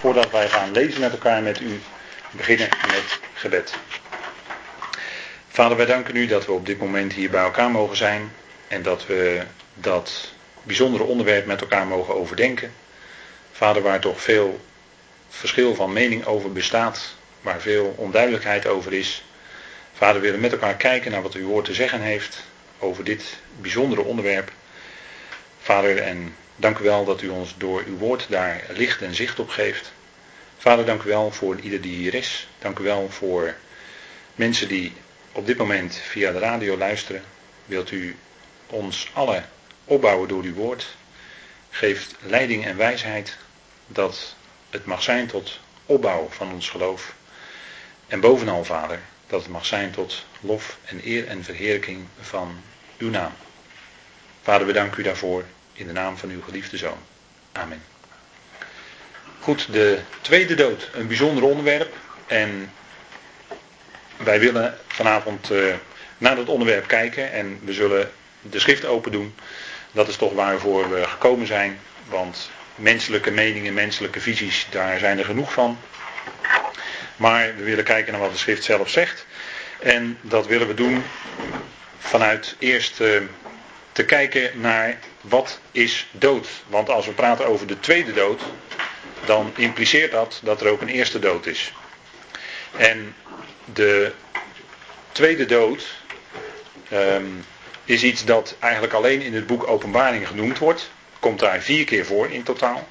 voordat wij gaan lezen met elkaar met u, beginnen met gebed. Vader, wij danken u dat we op dit moment hier bij elkaar mogen zijn en dat we dat bijzondere onderwerp met elkaar mogen overdenken. Vader, waar toch veel verschil van mening over bestaat, waar veel onduidelijkheid over is. Vader, we willen met elkaar kijken naar wat uw woord te zeggen heeft over dit bijzondere onderwerp. Vader, en dank u wel dat u ons door uw woord daar licht en zicht op geeft. Vader, dank u wel voor ieder die hier is. Dank u wel voor mensen die op dit moment via de radio luisteren. Wilt u ons alle opbouwen door uw woord. Geeft leiding en wijsheid dat het mag zijn tot opbouw van ons geloof. En bovenal, Vader, dat het mag zijn tot lof en eer en verheerlijking van uw naam. Vader, we danken u daarvoor in de naam van uw geliefde zoon. Amen. Goed, de tweede dood, een bijzonder onderwerp. En wij willen vanavond uh, naar dat onderwerp kijken en we zullen de schrift open doen. Dat is toch waarvoor we gekomen zijn, want menselijke meningen, menselijke visies, daar zijn er genoeg van. Maar we willen kijken naar wat de schrift zelf zegt. En dat willen we doen vanuit eerst uh, te kijken naar wat is dood. Want als we praten over de tweede dood, dan impliceert dat dat er ook een eerste dood is. En de tweede dood um, is iets dat eigenlijk alleen in het boek Openbaring genoemd wordt. Komt daar vier keer voor in totaal.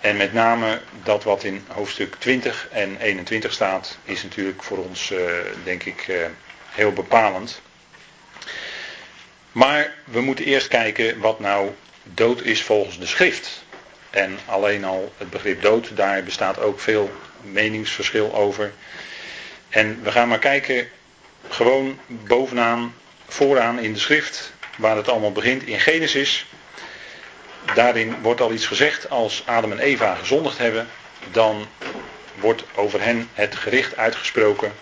En met name dat wat in hoofdstuk 20 en 21 staat, is natuurlijk voor ons, uh, denk ik, uh, heel bepalend. Maar we moeten eerst kijken wat nou dood is volgens de schrift. En alleen al het begrip dood, daar bestaat ook veel meningsverschil over. En we gaan maar kijken, gewoon bovenaan, vooraan in de schrift, waar het allemaal begint, in Genesis. Daarin wordt al iets gezegd, als Adam en Eva gezondigd hebben, dan wordt over hen het gericht uitgesproken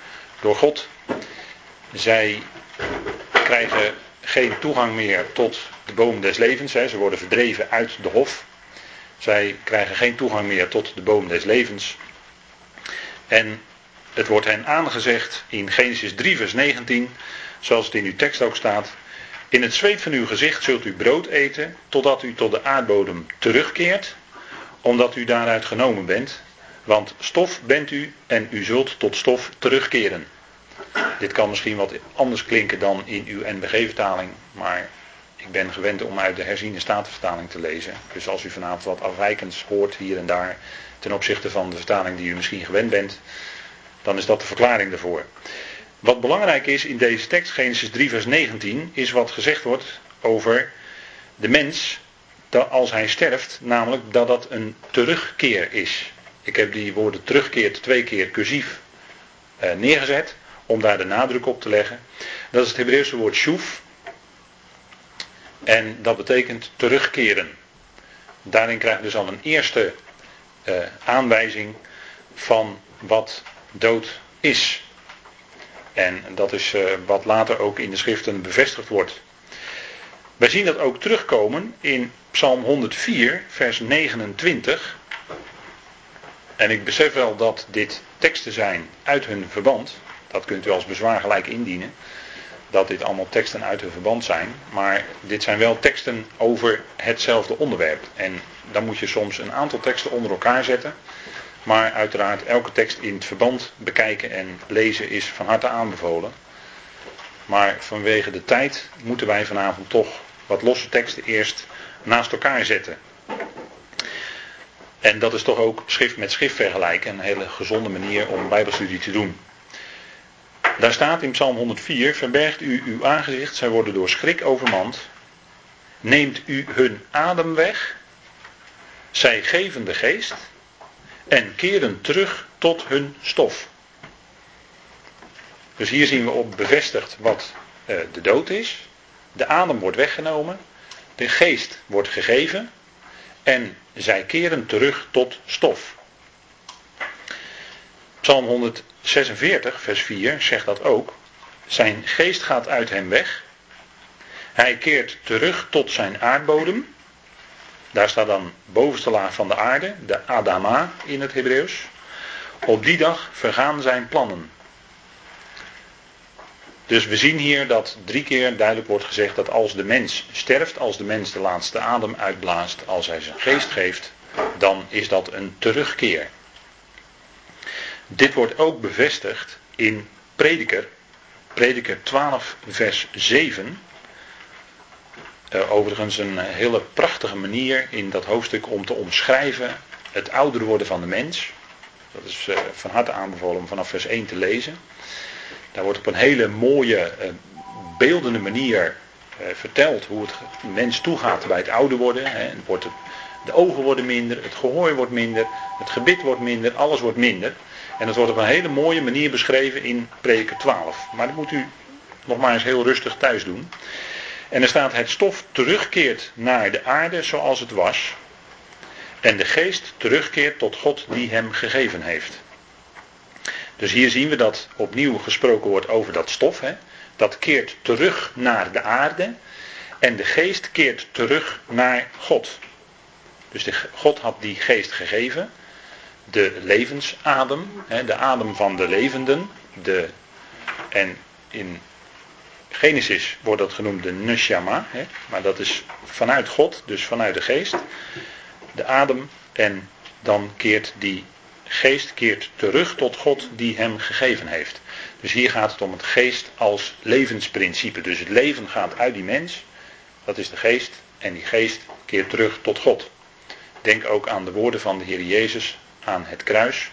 door God. Zij krijgen geen toegang meer tot de boom des levens. Hè. Ze worden verdreven uit de hof. Zij krijgen geen toegang meer tot de boom des levens. En het wordt hen aangezegd in Genesis 3, vers 19, zoals het in uw tekst ook staat. In het zweet van uw gezicht zult u brood eten, totdat u tot de aardbodem terugkeert, omdat u daaruit genomen bent. Want stof bent u en u zult tot stof terugkeren. Dit kan misschien wat anders klinken dan in uw NBG-vertaling, maar ik ben gewend om uit de herziene statenvertaling te lezen. Dus als u vanavond wat afwijkends hoort hier en daar ten opzichte van de vertaling die u misschien gewend bent, dan is dat de verklaring daarvoor. Wat belangrijk is in deze tekst, Genesis 3, vers 19, is wat gezegd wordt over de mens dat als hij sterft, namelijk dat dat een terugkeer is. Ik heb die woorden terugkeer twee keer cursief eh, neergezet om daar de nadruk op te leggen. Dat is het Hebreeuwse woord shuv. En dat betekent terugkeren. Daarin krijg je dus al een eerste uh, aanwijzing van wat dood is. En dat is uh, wat later ook in de schriften bevestigd wordt. Wij zien dat ook terugkomen in Psalm 104, vers 29. En ik besef wel dat dit teksten zijn uit hun verband. Dat kunt u als bezwaar gelijk indienen. Dat dit allemaal teksten uit hun verband zijn. Maar dit zijn wel teksten over hetzelfde onderwerp. En dan moet je soms een aantal teksten onder elkaar zetten. Maar uiteraard elke tekst in het verband bekijken en lezen is van harte aanbevolen. Maar vanwege de tijd moeten wij vanavond toch wat losse teksten eerst naast elkaar zetten. En dat is toch ook schrift met schrift vergelijken. Een hele gezonde manier om bijbelstudie te doen. Daar staat in Psalm 104, verbergt u uw aangezicht, zij worden door schrik overmand. Neemt u hun adem weg, zij geven de geest en keren terug tot hun stof. Dus hier zien we op bevestigd wat uh, de dood is. De adem wordt weggenomen, de geest wordt gegeven en zij keren terug tot stof. Psalm 146, vers 4 zegt dat ook. Zijn geest gaat uit hem weg. Hij keert terug tot zijn aardbodem. Daar staat dan bovenste laag van de aarde, de Adama in het Hebreeuws. Op die dag vergaan zijn plannen. Dus we zien hier dat drie keer duidelijk wordt gezegd dat als de mens sterft, als de mens de laatste adem uitblaast, als hij zijn geest geeft, dan is dat een terugkeer. Dit wordt ook bevestigd in Prediker, Prediker 12, vers 7. Uh, overigens een hele prachtige manier in dat hoofdstuk om te omschrijven het ouder worden van de mens. Dat is uh, van harte aanbevolen om vanaf vers 1 te lezen. Daar wordt op een hele mooie, beeldende manier verteld hoe het mens toegaat bij het ouder worden. Wordt de ogen worden minder, het gehoor wordt minder, het gebit wordt minder, alles wordt minder. En dat wordt op een hele mooie manier beschreven in Prediker 12. Maar dat moet u nog maar eens heel rustig thuis doen. En er staat: Het stof terugkeert naar de aarde zoals het was. En de geest terugkeert tot God die hem gegeven heeft. Dus hier zien we dat opnieuw gesproken wordt over dat stof. Hè? Dat keert terug naar de aarde. En de geest keert terug naar God. Dus God had die geest gegeven de levensadem, de adem van de levenden. De, en in Genesis wordt dat genoemd de neshama, maar dat is vanuit God, dus vanuit de geest. De adem en dan keert die geest keert terug tot God die hem gegeven heeft. Dus hier gaat het om het geest als levensprincipe. Dus het leven gaat uit die mens, dat is de geest, en die geest keert terug tot God. Denk ook aan de woorden van de Heer Jezus aan het kruis.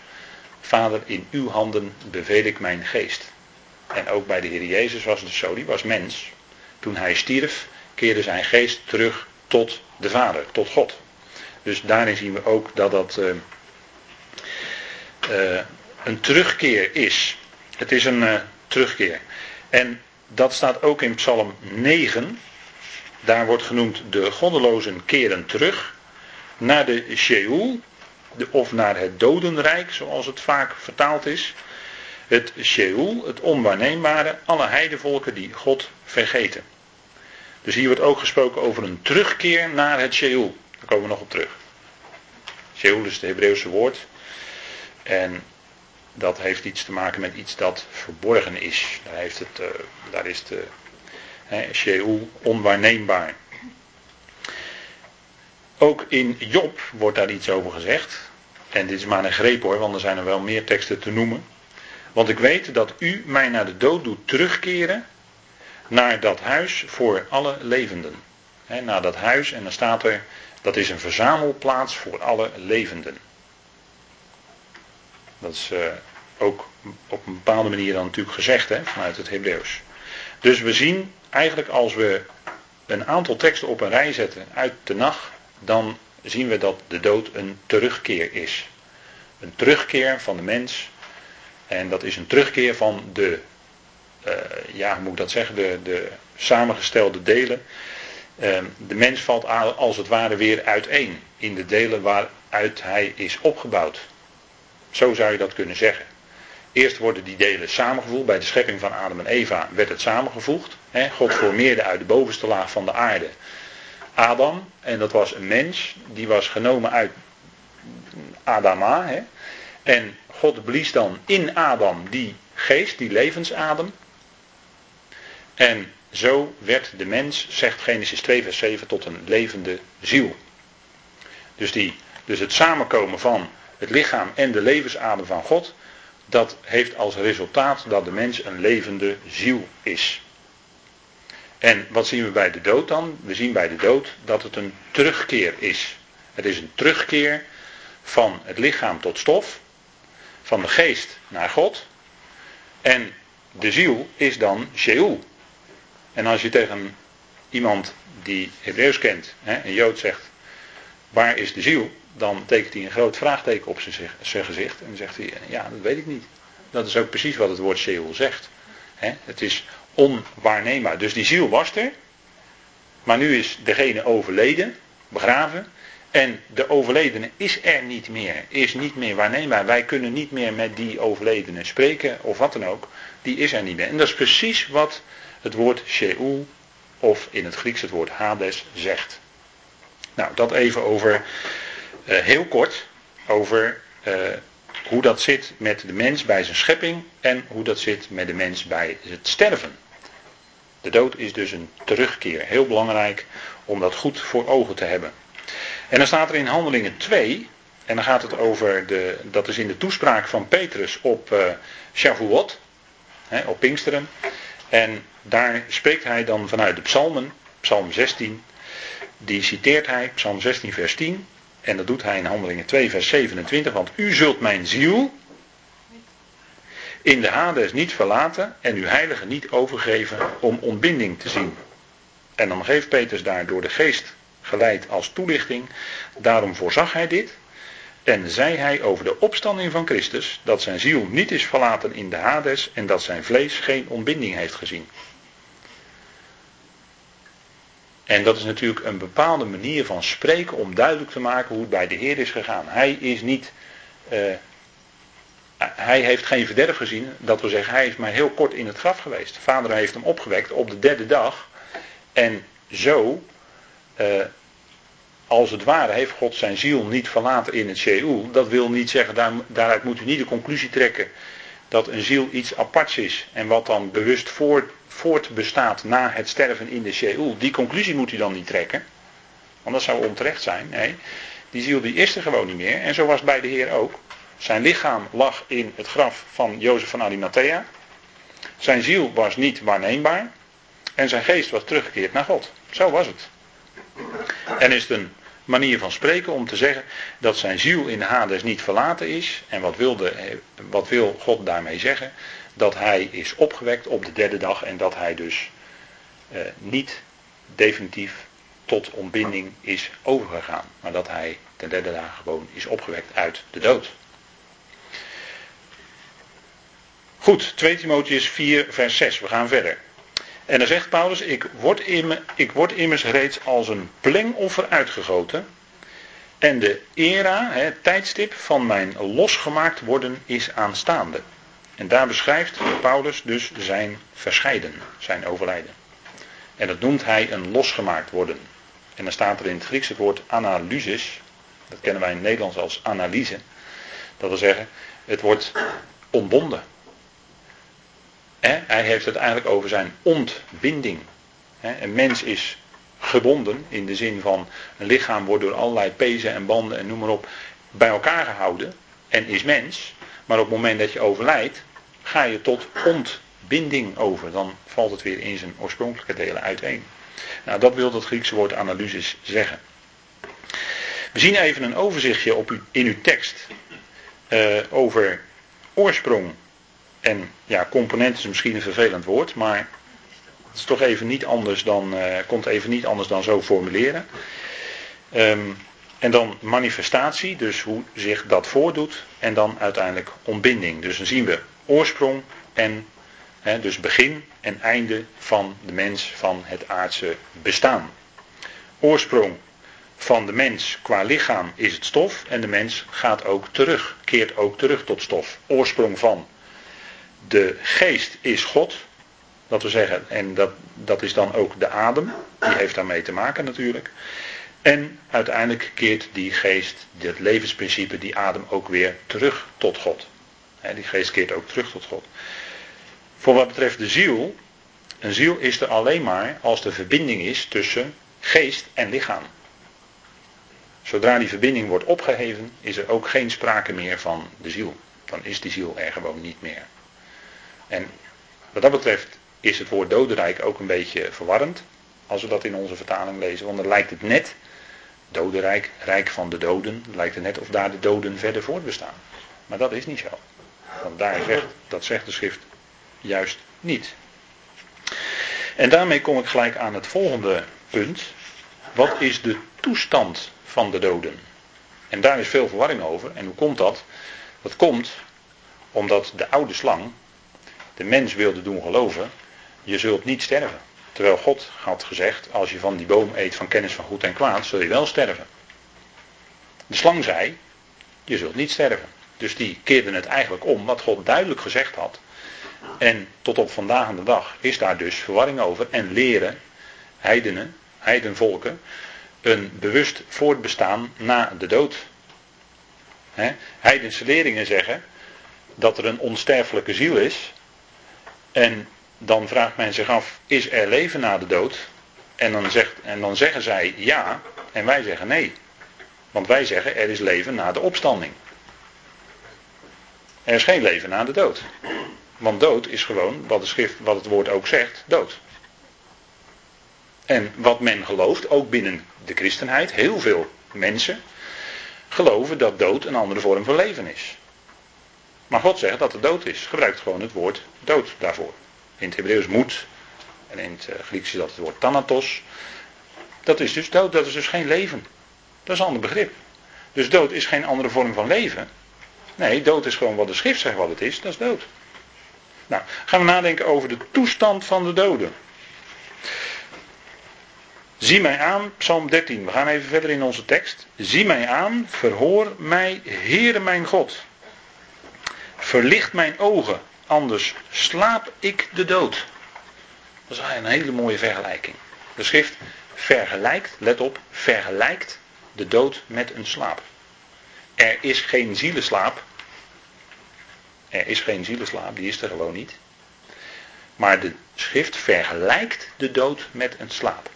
Vader, in uw handen beveel ik mijn geest. En ook bij de Heer Jezus was het zo, die was mens. Toen hij stierf, keerde zijn geest terug tot de Vader, tot God. Dus daarin zien we ook dat dat uh, uh, een terugkeer is. Het is een uh, terugkeer. En dat staat ook in Psalm 9. Daar wordt genoemd de goddelozen keren terug naar de Sheol, of naar het dodenrijk, zoals het vaak vertaald is. Het Sheol, het onwaarneembare, alle heidevolken die God vergeten. Dus hier wordt ook gesproken over een terugkeer naar het Sheol. Daar komen we nog op terug. Sheol is het Hebreeuwse woord. En dat heeft iets te maken met iets dat verborgen is. Daar, heeft het, uh, daar is het uh, Sheol onwaarneembaar. Ook in Job wordt daar iets over gezegd. En dit is maar een greep hoor, want er zijn er wel meer teksten te noemen. Want ik weet dat u mij naar de dood doet terugkeren naar dat huis voor alle levenden. He, naar dat huis en dan staat er, dat is een verzamelplaats voor alle levenden. Dat is uh, ook op een bepaalde manier dan natuurlijk gezegd hè, vanuit het Hebreeuws. Dus we zien eigenlijk als we een aantal teksten op een rij zetten uit de nacht, dan zien we dat de dood een terugkeer is. Een terugkeer van de mens. En dat is een terugkeer van de, uh, ja, hoe moet ik dat zeggen, de, de samengestelde delen. Uh, de mens valt als het ware weer uiteen in de delen waaruit hij is opgebouwd. Zo zou je dat kunnen zeggen. Eerst worden die delen samengevoegd. Bij de schepping van Adam en Eva werd het samengevoegd. God formeerde uit de bovenste laag van de aarde Adam. En dat was een mens. Die was genomen uit Adama. Hè? En God blies dan in Adam die geest, die levensadem. En zo werd de mens, zegt Genesis 2, vers 7, tot een levende ziel. Dus, die, dus het samenkomen van het lichaam en de levensadem van God, dat heeft als resultaat dat de mens een levende ziel is. En wat zien we bij de dood dan? We zien bij de dood dat het een terugkeer is. Het is een terugkeer van het lichaam tot stof, van de geest naar God. En de ziel is dan Sheol. En als je tegen iemand die Hebreeuws kent, een Jood zegt, waar is de ziel? Dan tekent hij een groot vraagteken op zijn gezicht. En zegt hij, ja, dat weet ik niet. Dat is ook precies wat het woord Sheol zegt. Het is onwaarneembaar. Dus die ziel was er. Maar nu is degene overleden, begraven. En de overledene is er niet meer. Is niet meer waarneembaar. Wij kunnen niet meer met die overledene spreken of wat dan ook. Die is er niet meer. En dat is precies wat het woord Sheol of in het Grieks het woord Hades zegt. Nou, dat even over, uh, heel kort, over uh, hoe dat zit met de mens bij zijn schepping en hoe dat zit met de mens bij het sterven. De dood is dus een terugkeer. Heel belangrijk om dat goed voor ogen te hebben. En dan staat er in Handelingen 2, en dan gaat het over, de, dat is in de toespraak van Petrus op uh, Shavuot, hè, op Pinksteren. En daar spreekt hij dan vanuit de psalmen, psalm 16, die citeert hij, psalm 16 vers 10. En dat doet hij in Handelingen 2 vers 27, want u zult mijn ziel in de Hades niet verlaten en uw heilige niet overgeven om ontbinding te zien. En dan geeft Petrus daar door de geest geleid als toelichting. Daarom voorzag hij dit. En zei hij over de opstanding van Christus dat zijn ziel niet is verlaten in de Hades en dat zijn vlees geen ontbinding heeft gezien. En dat is natuurlijk een bepaalde manier van spreken om duidelijk te maken hoe het bij de Heer is gegaan. Hij is niet. Uh, hij heeft geen verderf gezien. Dat wil zeggen, hij is maar heel kort in het graf geweest. Vader heeft hem opgewekt op de derde dag. En zo, uh, als het ware, heeft God zijn ziel niet verlaten in het Sheol. Dat wil niet zeggen, daar, daaruit moet u niet de conclusie trekken dat een ziel iets aparts is. En wat dan bewust voort, voortbestaat na het sterven in de Sheol. Die conclusie moet u dan niet trekken. Want dat zou onterecht zijn. Nee, die ziel die is er gewoon niet meer. En zo was bij de Heer ook. Zijn lichaam lag in het graf van Jozef van Arimathea. Zijn ziel was niet waarneembaar. En zijn geest was teruggekeerd naar God. Zo was het. En is het een manier van spreken om te zeggen dat zijn ziel in Hades niet verlaten is. En wat, wilde, wat wil God daarmee zeggen? Dat hij is opgewekt op de derde dag en dat hij dus eh, niet definitief tot ontbinding is overgegaan. Maar dat hij ten derde dag gewoon is opgewekt uit de dood. Goed, 2 Timotheus 4, vers 6. We gaan verder. En dan zegt Paulus: ik word, immers reeds als een plengoffer uitgegoten. En de era, het tijdstip van mijn losgemaakt worden is aanstaande. En daar beschrijft Paulus dus zijn verscheiden, zijn overlijden. En dat noemt hij een losgemaakt worden. En dan staat er in het Grieks het woord analysis. Dat kennen wij in het Nederlands als analyse. Dat wil zeggen, het wordt ontbonden. Hij heeft het eigenlijk over zijn ontbinding. Een mens is gebonden in de zin van een lichaam wordt door allerlei pezen en banden en noem maar op bij elkaar gehouden en is mens. Maar op het moment dat je overlijdt, ga je tot ontbinding over. Dan valt het weer in zijn oorspronkelijke delen uiteen. Nou, dat wil dat Griekse woord analysis zeggen. We zien even een overzichtje op in uw tekst uh, over oorsprong en ja, component is misschien een vervelend woord, maar het is toch even niet anders dan, uh, komt even niet anders dan zo formuleren. Um, en dan manifestatie, dus hoe zich dat voordoet. En dan uiteindelijk ontbinding. Dus dan zien we oorsprong en dus begin en einde van de mens, van het aardse bestaan. Oorsprong van de mens qua lichaam is het stof en de mens gaat ook terug, keert ook terug tot stof. Oorsprong van de geest is God. Dat we zeggen, en dat, dat is dan ook de adem. Die heeft daarmee te maken natuurlijk. En uiteindelijk keert die geest, het levensprincipe, die adem ook weer terug tot God. die geest keert ook terug tot God. Voor wat betreft de ziel, een ziel is er alleen maar als de verbinding is tussen geest en lichaam. Zodra die verbinding wordt opgeheven, is er ook geen sprake meer van de ziel. Dan is die ziel er gewoon niet meer. En wat dat betreft is het woord dodenrijk ook een beetje verwarrend. Als we dat in onze vertaling lezen. Want dan lijkt het net, dodenrijk, rijk van de doden, lijkt het net of daar de doden verder voortbestaan. Maar dat is niet zo. Want daar zegt, dat zegt de schrift juist niet. En daarmee kom ik gelijk aan het volgende punt. Wat is de toestand van de doden? En daar is veel verwarring over. En hoe komt dat? Dat komt omdat de oude slang de mens wilde doen geloven, je zult niet sterven. Terwijl God had gezegd, als je van die boom eet van kennis van goed en kwaad, zul je wel sterven. De slang zei, je zult niet sterven. Dus die keerde het eigenlijk om, wat God duidelijk gezegd had. En tot op vandaag de dag is daar dus verwarring over. En leren heidenen, heidenvolken, een bewust voortbestaan na de dood. He, heidense leerlingen zeggen dat er een onsterfelijke ziel is. En dan vraagt men zich af, is er leven na de dood? En dan, zegt, en dan zeggen zij ja, en wij zeggen nee. Want wij zeggen er is leven na de opstanding. Er is geen leven na de dood. Want dood is gewoon, wat, de schrift, wat het woord ook zegt, dood. En wat men gelooft, ook binnen de christenheid, heel veel mensen geloven dat dood een andere vorm van leven is. Maar God zegt dat het dood is. Gebruikt gewoon het woord dood daarvoor. In het Hebreeuws moet. En in het eh, Grieks is dat het woord thanatos. Dat is dus dood, dat is dus geen leven. Dat is een ander begrip. Dus dood is geen andere vorm van leven. Nee, dood is gewoon wat de schrift zegt wat het is, dat is dood. Nou, gaan we nadenken over de toestand van de doden. Zie mij aan, Psalm 13. We gaan even verder in onze tekst. Zie mij aan, verhoor mij, Heere mijn God. Verlicht mijn ogen, anders slaap ik de dood. Dat is een hele mooie vergelijking. De schrift vergelijkt, let op, vergelijkt de dood met een slaap. Er is geen zielenslaap. Er is geen zielenslaap, die is er gewoon niet. Maar de schrift vergelijkt de dood met een slaap.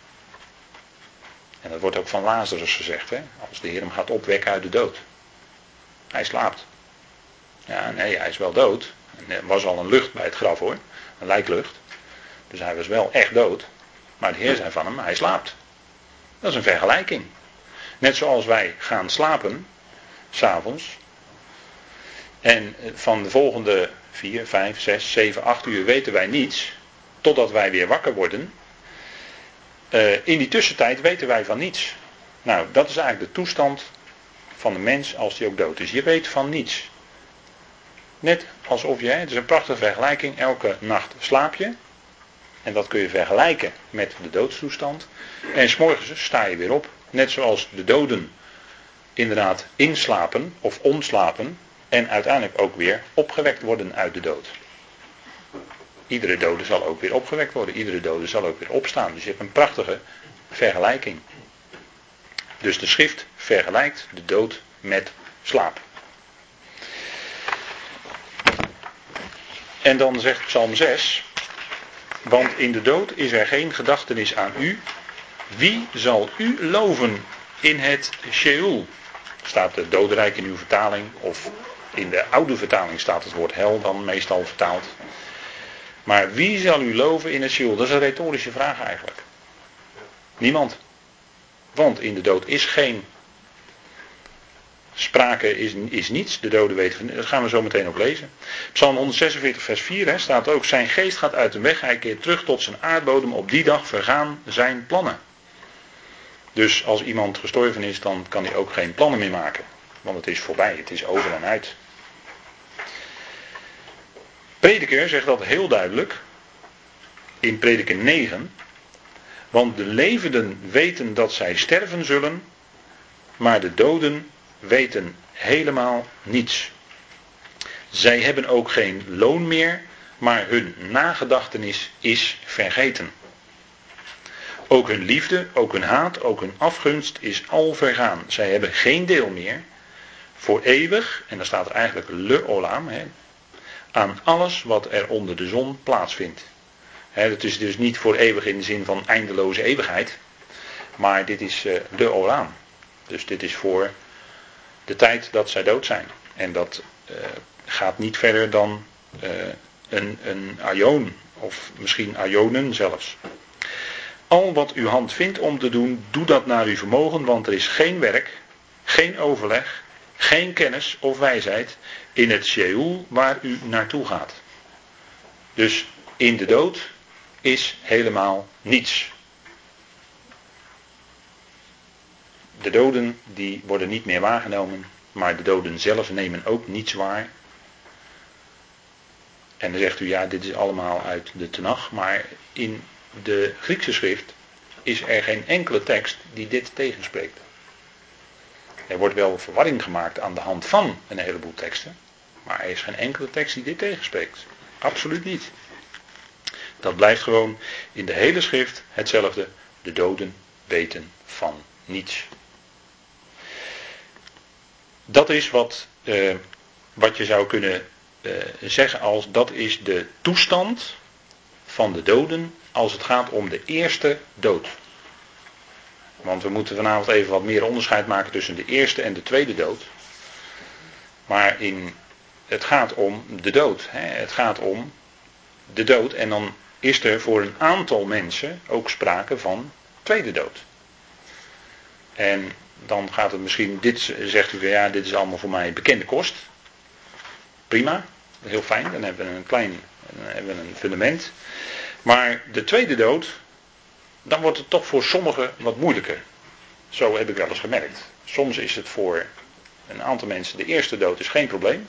En dat wordt ook van Lazarus gezegd, hè? als de Heer hem gaat opwekken uit de dood. Hij slaapt. Ja, nee, hij is wel dood. Er was al een lucht bij het graf hoor, een lijklucht. Dus hij was wel echt dood. Maar de Heer zei van hem, hij slaapt. Dat is een vergelijking. Net zoals wij gaan slapen, s'avonds. En van de volgende 4, 5, 6, 7, 8 uur weten wij niets. Totdat wij weer wakker worden. Uh, in die tussentijd weten wij van niets. Nou, dat is eigenlijk de toestand van de mens als die ook dood is. Je weet van niets. Net alsof je, het is een prachtige vergelijking, elke nacht slaap je. En dat kun je vergelijken met de doodstoestand. En s'morgens sta je weer op. Net zoals de doden inderdaad inslapen of ontslapen. En uiteindelijk ook weer opgewekt worden uit de dood. Iedere dode zal ook weer opgewekt worden. Iedere dode zal ook weer opstaan. Dus je hebt een prachtige vergelijking. Dus de schrift vergelijkt de dood met slaap. En dan zegt Psalm 6. Want in de dood is er geen gedachtenis aan u. Wie zal u loven in het Sheol? Staat de dodenrijk in uw vertaling. Of in de oude vertaling staat het woord hel dan meestal vertaald. Maar wie zal u loven in het Sheol? Dat is een retorische vraag eigenlijk. Niemand. Want in de dood is geen sprake is, is niets. De doden weten van Dat gaan we zo meteen ook lezen. Psalm 146 vers 4 hè, staat ook. Zijn geest gaat uit de weg. Hij keert terug tot zijn aardbodem. Op die dag vergaan zijn plannen. Dus als iemand gestorven is, dan kan hij ook geen plannen meer maken. Want het is voorbij. Het is over en uit. Prediker zegt dat heel duidelijk. In prediker 9. Want de levenden weten dat zij sterven zullen. Maar de doden weten helemaal niets. Zij hebben ook geen loon meer, maar hun nagedachtenis is vergeten. Ook hun liefde, ook hun haat, ook hun afgunst is al vergaan. Zij hebben geen deel meer voor eeuwig, en dan staat er eigenlijk le olam, aan alles wat er onder de zon plaatsvindt. Het is dus niet voor eeuwig in de zin van eindeloze eeuwigheid, maar dit is uh, de olam. Dus dit is voor de tijd dat zij dood zijn. En dat uh, gaat niet verder dan uh, een, een aion, of misschien aionen zelfs. Al wat uw hand vindt om te doen, doe dat naar uw vermogen, want er is geen werk, geen overleg, geen kennis of wijsheid in het Sheol waar u naartoe gaat. Dus in de dood is helemaal niets. De doden die worden niet meer waargenomen, maar de doden zelf nemen ook niets waar. En dan zegt u ja, dit is allemaal uit de Tenach, maar in de Griekse schrift is er geen enkele tekst die dit tegenspreekt. Er wordt wel verwarring gemaakt aan de hand van een heleboel teksten, maar er is geen enkele tekst die dit tegenspreekt. Absoluut niet. Dat blijft gewoon in de hele schrift hetzelfde. De doden weten van niets. Dat is wat, uh, wat je zou kunnen uh, zeggen als dat is de toestand van de doden als het gaat om de eerste dood. Want we moeten vanavond even wat meer onderscheid maken tussen de eerste en de tweede dood. Maar in, het gaat om de dood. Hè? Het gaat om de dood. En dan is er voor een aantal mensen ook sprake van tweede dood. En dan gaat het misschien, dit zegt u ja, dit is allemaal voor mij bekende kost. Prima, heel fijn, dan hebben we een klein dan hebben we een fundament. Maar de tweede dood, dan wordt het toch voor sommigen wat moeilijker. Zo heb ik wel eens gemerkt. Soms is het voor een aantal mensen de eerste dood is geen probleem.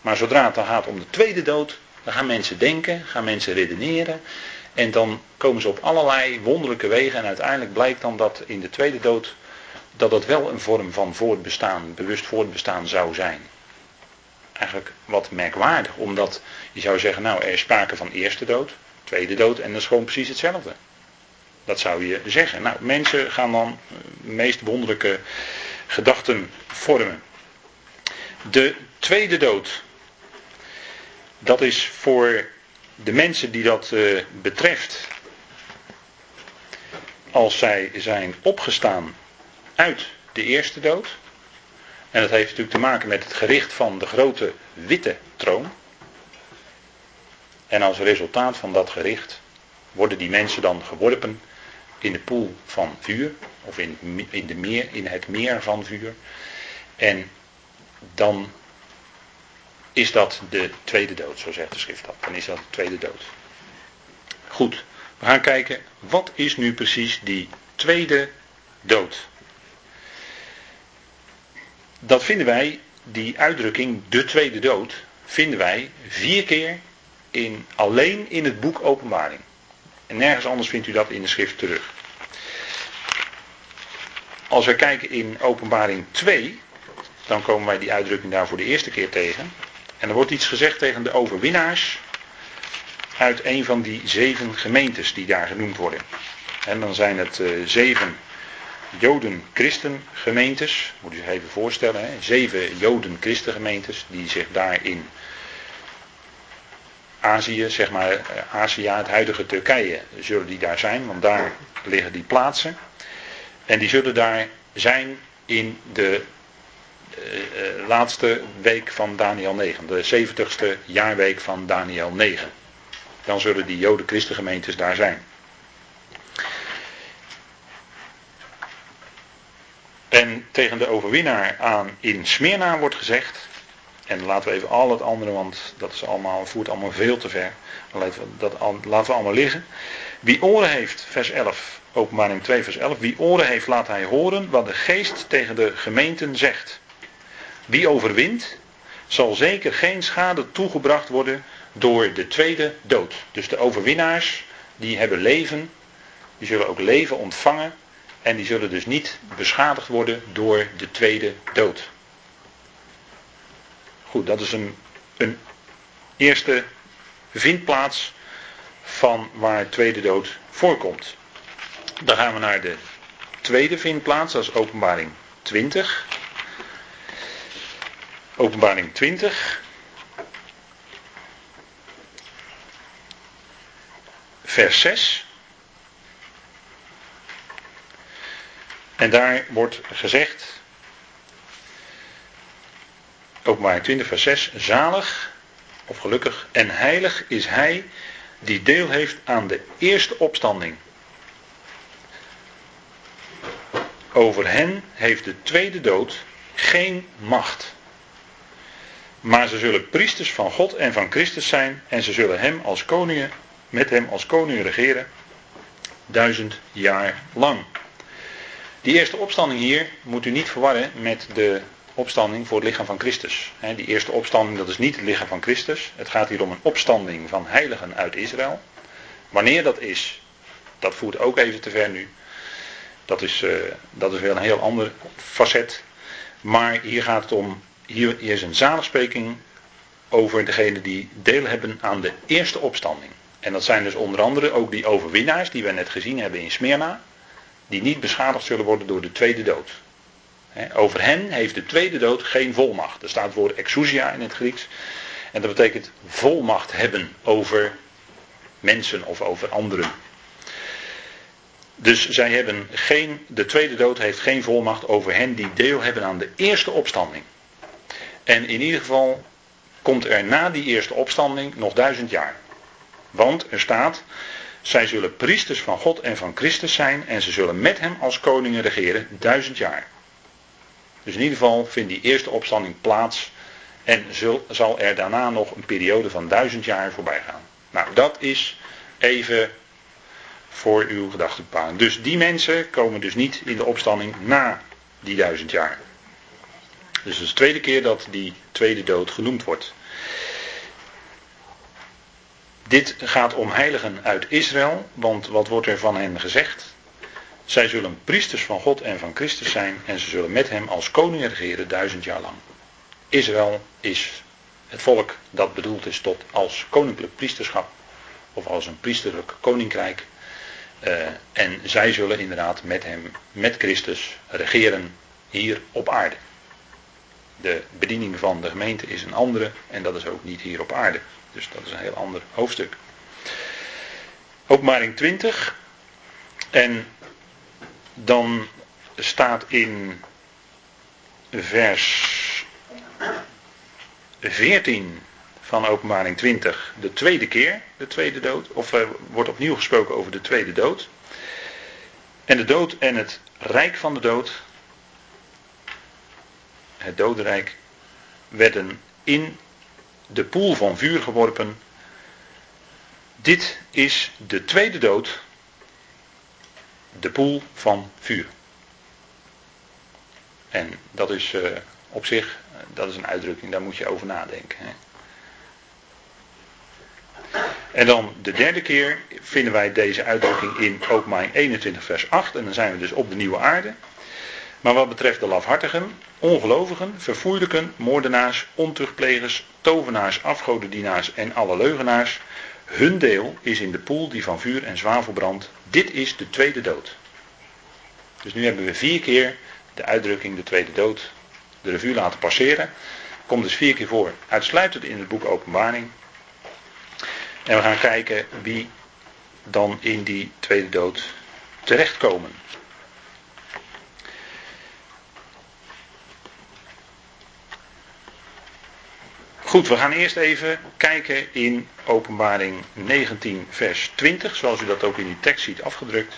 Maar zodra het dan gaat om de tweede dood, dan gaan mensen denken, gaan mensen redeneren. En dan komen ze op allerlei wonderlijke wegen. En uiteindelijk blijkt dan dat in de tweede dood dat dat wel een vorm van voortbestaan, bewust voortbestaan zou zijn. Eigenlijk wat merkwaardig, omdat je zou zeggen, nou er is sprake van eerste dood, tweede dood en dat is gewoon precies hetzelfde. Dat zou je zeggen. Nou, mensen gaan dan de meest wonderlijke gedachten vormen. De tweede dood. Dat is voor de mensen die dat uh, betreft. Als zij zijn opgestaan uit de eerste dood. En dat heeft natuurlijk te maken met het gericht van de grote witte troon. En als resultaat van dat gericht worden die mensen dan geworpen in de poel van vuur. Of in, in, de meer, in het meer van vuur. En dan is dat de tweede dood, zo zegt de schrift dat. Dan is dat de tweede dood. Goed, we gaan kijken, wat is nu precies die tweede dood? Dat vinden wij, die uitdrukking, de tweede dood, vinden wij vier keer in, alleen in het boek Openbaring. En nergens anders vindt u dat in de schrift terug. Als we kijken in Openbaring 2, dan komen wij die uitdrukking daar voor de eerste keer tegen. En er wordt iets gezegd tegen de overwinnaars uit een van die zeven gemeentes die daar genoemd worden. En dan zijn het uh, zeven Joden-Christen-gemeentes. Moet u zich even voorstellen. Hè? Zeven Joden-Christen-gemeentes die zich daar in Azië, zeg maar eh, Azië, het huidige Turkije, zullen die daar zijn. Want daar liggen die plaatsen. En die zullen daar zijn in de uh, laatste week van Daniel 9. De 70ste jaarweek van Daniel 9. Dan zullen die Joden-Christengemeentes daar zijn. En tegen de overwinnaar aan in Smyrna wordt gezegd. En laten we even al het andere, want dat is allemaal, voert allemaal veel te ver. Laten we, dat, laten we allemaal liggen. Wie oren heeft, vers 11, openbaring 2, vers 11. Wie oren heeft, laat hij horen wat de geest tegen de gemeenten zegt. Wie overwint, zal zeker geen schade toegebracht worden door de tweede dood. Dus de overwinnaars, die hebben leven, die zullen ook leven ontvangen en die zullen dus niet beschadigd worden door de tweede dood. Goed, dat is een, een eerste vindplaats van waar tweede dood voorkomt. Dan gaan we naar de tweede vindplaats, dat is openbaring 20. Openbaring 20. Vers 6. En daar wordt gezegd, openbaring 20 vers 6, zalig of gelukkig en heilig is hij die deel heeft aan de eerste opstanding. Over hen heeft de tweede dood geen macht. Maar ze zullen priesters van God en van Christus zijn en ze zullen hem als koningen, met hem als koning regeren duizend jaar lang. Die eerste opstanding hier moet u niet verwarren met de opstanding voor het lichaam van Christus. Die eerste opstanding dat is niet het lichaam van Christus. Het gaat hier om een opstanding van heiligen uit Israël. Wanneer dat is, dat voert ook even te ver nu. Dat is, uh, dat is weer een heel ander facet. Maar hier gaat het om hier is een zaligspreking over degene die deel hebben aan de eerste opstanding. En dat zijn dus onder andere ook die overwinnaars die we net gezien hebben in Smyrna. Die niet beschadigd zullen worden door de tweede dood. over hen heeft de tweede dood geen volmacht. Er staat het woord exousia in het Grieks. En dat betekent volmacht hebben over mensen of over anderen. Dus zij hebben geen, de tweede dood heeft geen volmacht over hen die deel hebben aan de eerste opstanding. En in ieder geval komt er na die eerste opstanding nog duizend jaar. Want er staat, zij zullen priesters van God en van Christus zijn en ze zullen met hem als koningen regeren duizend jaar. Dus in ieder geval vindt die eerste opstanding plaats en zal er daarna nog een periode van duizend jaar voorbij gaan. Nou, dat is even voor uw gedachtenbepaling. Dus die mensen komen dus niet in de opstanding na die duizend jaar. Dus het is de tweede keer dat die tweede dood genoemd wordt. Dit gaat om heiligen uit Israël, want wat wordt er van hen gezegd? Zij zullen priesters van God en van Christus zijn en ze zullen met hem als koningen regeren duizend jaar lang. Israël is het volk dat bedoeld is tot als koninklijk priesterschap of als een priesterlijk koninkrijk. Uh, en zij zullen inderdaad met hem, met Christus, regeren hier op aarde. De bediening van de gemeente is een andere en dat is ook niet hier op aarde. Dus dat is een heel ander hoofdstuk. Openbaring 20. En dan staat in vers 14 van Openbaring 20 de tweede keer, de tweede dood. Of er wordt opnieuw gesproken over de tweede dood. En de dood en het rijk van de dood, het dodenrijk, werden in de poel van vuur geworpen. Dit is de tweede dood, de poel van vuur. En dat is uh, op zich, dat is een uitdrukking, daar moet je over nadenken. Hè. En dan de derde keer vinden wij deze uitdrukking in Openbaring 21 vers 8. En dan zijn we dus op de nieuwe aarde. Maar wat betreft de lafhartigen, ongelovigen, verfoeilijken, moordenaars, ontuchtplegers, tovenaars, afgodendienaars en alle leugenaars, hun deel is in de poel die van vuur en zwavel brandt. Dit is de tweede dood. Dus nu hebben we vier keer de uitdrukking de tweede dood de revue laten passeren. Komt dus vier keer voor, uitsluitend in het boek Openbaring. En we gaan kijken wie dan in die tweede dood terechtkomen. Goed, we gaan eerst even kijken in Openbaring 19, vers 20, zoals u dat ook in die tekst ziet afgedrukt.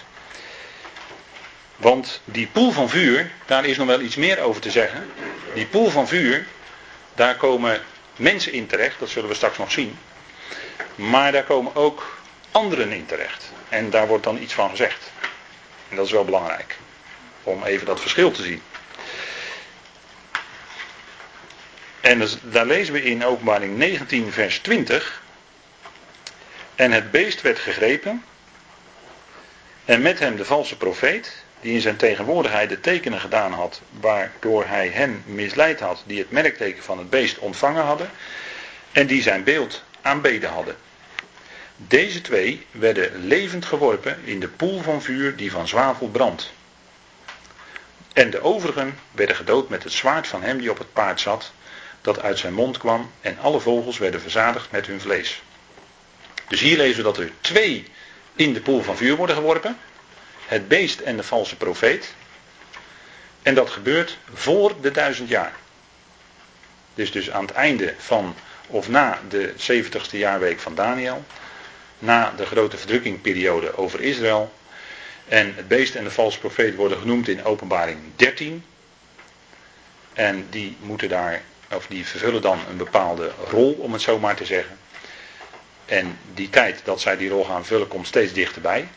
Want die poel van vuur, daar is nog wel iets meer over te zeggen. Die poel van vuur, daar komen mensen in terecht, dat zullen we straks nog zien. Maar daar komen ook anderen in terecht. En daar wordt dan iets van gezegd. En dat is wel belangrijk. Om even dat verschil te zien. En dus, daar lezen we in openbaring 19 vers 20. En het beest werd gegrepen. En met hem de valse profeet. Die in zijn tegenwoordigheid de tekenen gedaan had. Waardoor hij hen misleid had. Die het merkteken van het beest ontvangen hadden. En die zijn beeld aanbeden hadden. Deze twee werden levend geworpen in de poel van vuur die van zwavel brandt. En de overigen werden gedood met het zwaard van hem die op het paard zat, dat uit zijn mond kwam, en alle vogels werden verzadigd met hun vlees. Dus hier lezen we dat er twee in de poel van vuur worden geworpen: het beest en de valse profeet. En dat gebeurt voor de duizend jaar. Dus dus aan het einde van of na de 70ste jaarweek van Daniel na de grote verdrukkingperiode over Israël. En het beest en de valse profeet worden genoemd in openbaring 13. En die moeten daar, of die vervullen dan een bepaalde rol, om het zo maar te zeggen. En die tijd dat zij die rol gaan vullen komt steeds dichterbij.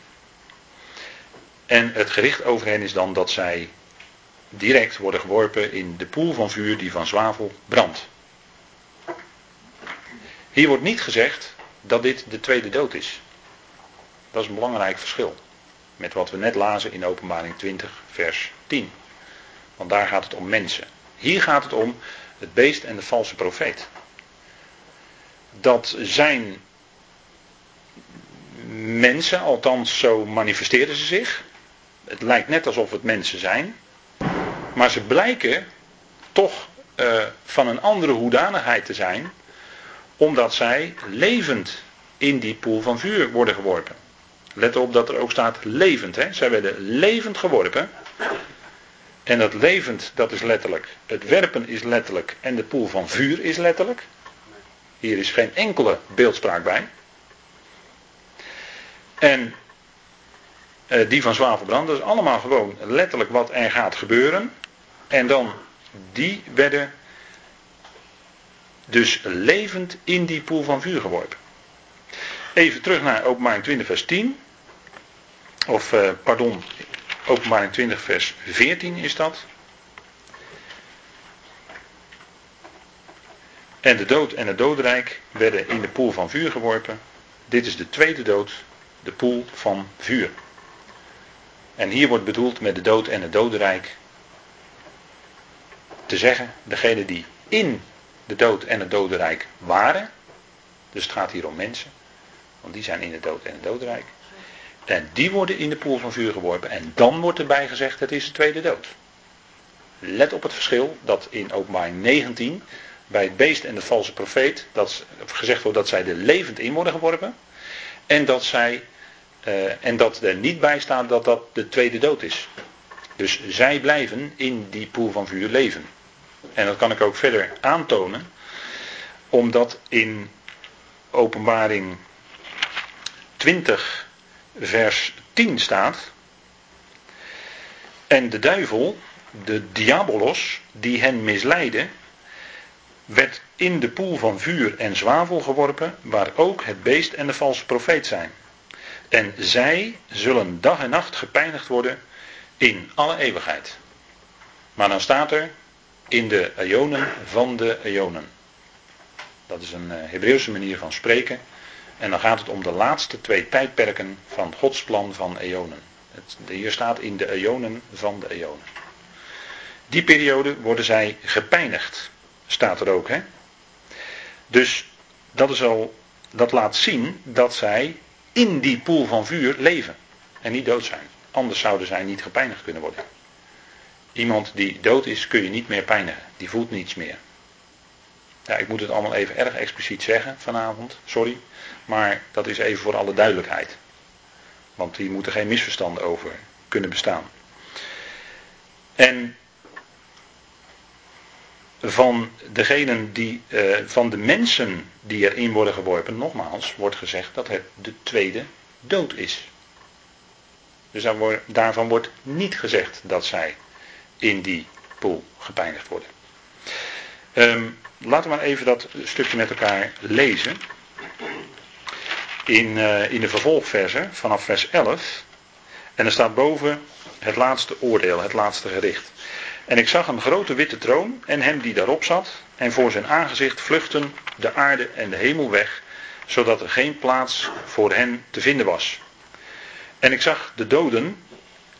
En het gericht over hen is dan dat zij direct worden geworpen in de poel van vuur die van zwavel brandt. Hier wordt niet gezegd dat dit de tweede dood is. Dat is een belangrijk verschil met wat we net lazen in Openbaring 20, vers 10. Want daar gaat het om mensen. Hier gaat het om het beest en de valse profeet. Dat zijn mensen, althans zo manifesteren ze zich. Het lijkt net alsof het mensen zijn. Maar ze blijken toch uh, van een andere hoedanigheid te zijn. Omdat zij levend in die poel van vuur worden geworpen. Let op dat er ook staat levend. Hè? Zij werden levend geworpen. En dat levend, dat is letterlijk. Het werpen is letterlijk. En de poel van vuur is letterlijk. Hier is geen enkele beeldspraak bij. En uh, die van zwavelbrand, dat is allemaal gewoon letterlijk wat er gaat gebeuren. En dan, die werden dus levend in die poel van vuur geworpen. Even terug naar openbaring 20 vers 10. Of, uh, pardon, openbaring 20 vers 14 is dat. En de dood en het dodenrijk werden in de poel van vuur geworpen. Dit is de tweede dood, de poel van vuur. En hier wordt bedoeld met de dood en het dodenrijk te zeggen, degene die in de dood en het dodenrijk waren, dus het gaat hier om mensen, want die zijn in de dood en het dodenrijk, en die worden in de poel van vuur geworpen en dan wordt erbij gezegd het is de tweede dood. Let op het verschil dat in openbaring 19 bij het beest en de valse profeet dat gezegd wordt dat zij er levend in worden geworpen en dat zij uh, en dat er niet bij staat dat dat de tweede dood is. Dus zij blijven in die poel van vuur leven. En dat kan ik ook verder aantonen, omdat in Openbaring 20, vers 10 staat. En de duivel, de diabolos, die hen misleidde, werd in de poel van vuur en zwavel geworpen, waar ook het beest en de valse profeet zijn. En zij zullen dag en nacht gepeinigd worden in alle eeuwigheid. Maar dan staat er in de eonen van de eonen. Dat is een uh, Hebreeuwse manier van spreken. En dan gaat het om de laatste twee tijdperken van Gods plan van eonen. Het, hier staat in de eonen van de eonen. Die periode worden zij gepeinigd. Staat er ook, hè? Dus dat is al, dat laat zien dat zij in die poel van vuur leven en niet dood zijn. Anders zouden zij niet gepeinigd kunnen worden. Iemand die dood is kun je niet meer pijnigen. Die voelt niets meer. Ja, ik moet het allemaal even erg expliciet zeggen vanavond, sorry. Maar dat is even voor alle duidelijkheid. Want hier moeten geen misverstanden over kunnen bestaan. En van degenen die, uh, van de mensen die erin worden geworpen, nogmaals, wordt gezegd dat het de tweede dood is. Dus daarvan wordt niet gezegd dat zij in die pool gepeinigd worden. Um, laten we maar even dat stukje met elkaar lezen. In, uh, in de vervolgversen vanaf vers 11. En er staat boven het laatste oordeel, het laatste gericht. En ik zag een grote witte troon en hem die daarop zat. En voor zijn aangezicht vluchten de aarde en de hemel weg, zodat er geen plaats voor hen te vinden was. En ik zag de doden,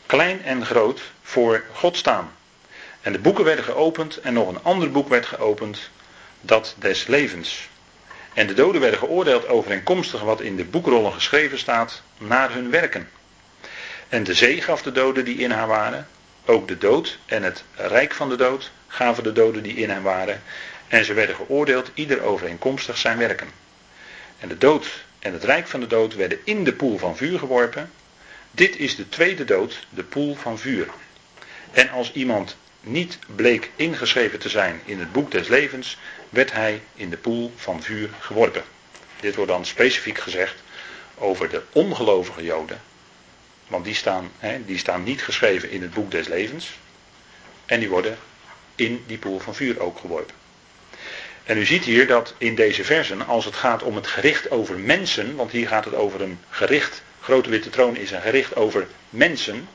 klein en groot, voor God staan. En de boeken werden geopend en nog een ander boek werd geopend, dat des levens. En de doden werden geoordeeld overeenkomstig wat in de boekrollen geschreven staat, naar hun werken. En de zee gaf de doden die in haar waren, ook de dood en het rijk van de dood gaven de doden die in hen waren. En ze werden geoordeeld, ieder overeenkomstig zijn werken. En de dood en het rijk van de dood werden in de poel van vuur geworpen. Dit is de tweede dood, de poel van vuur. En als iemand niet bleek ingeschreven te zijn in het boek des levens, werd hij in de poel van vuur geworpen. Dit wordt dan specifiek gezegd over de ongelovige Joden. Want die staan, hè, die staan niet geschreven in het boek des levens. En die worden in die poel van vuur ook geworpen. En u ziet hier dat in deze versen, als het gaat om het gericht over mensen, want hier gaat het over een gericht, grote witte troon is een gericht over mensen.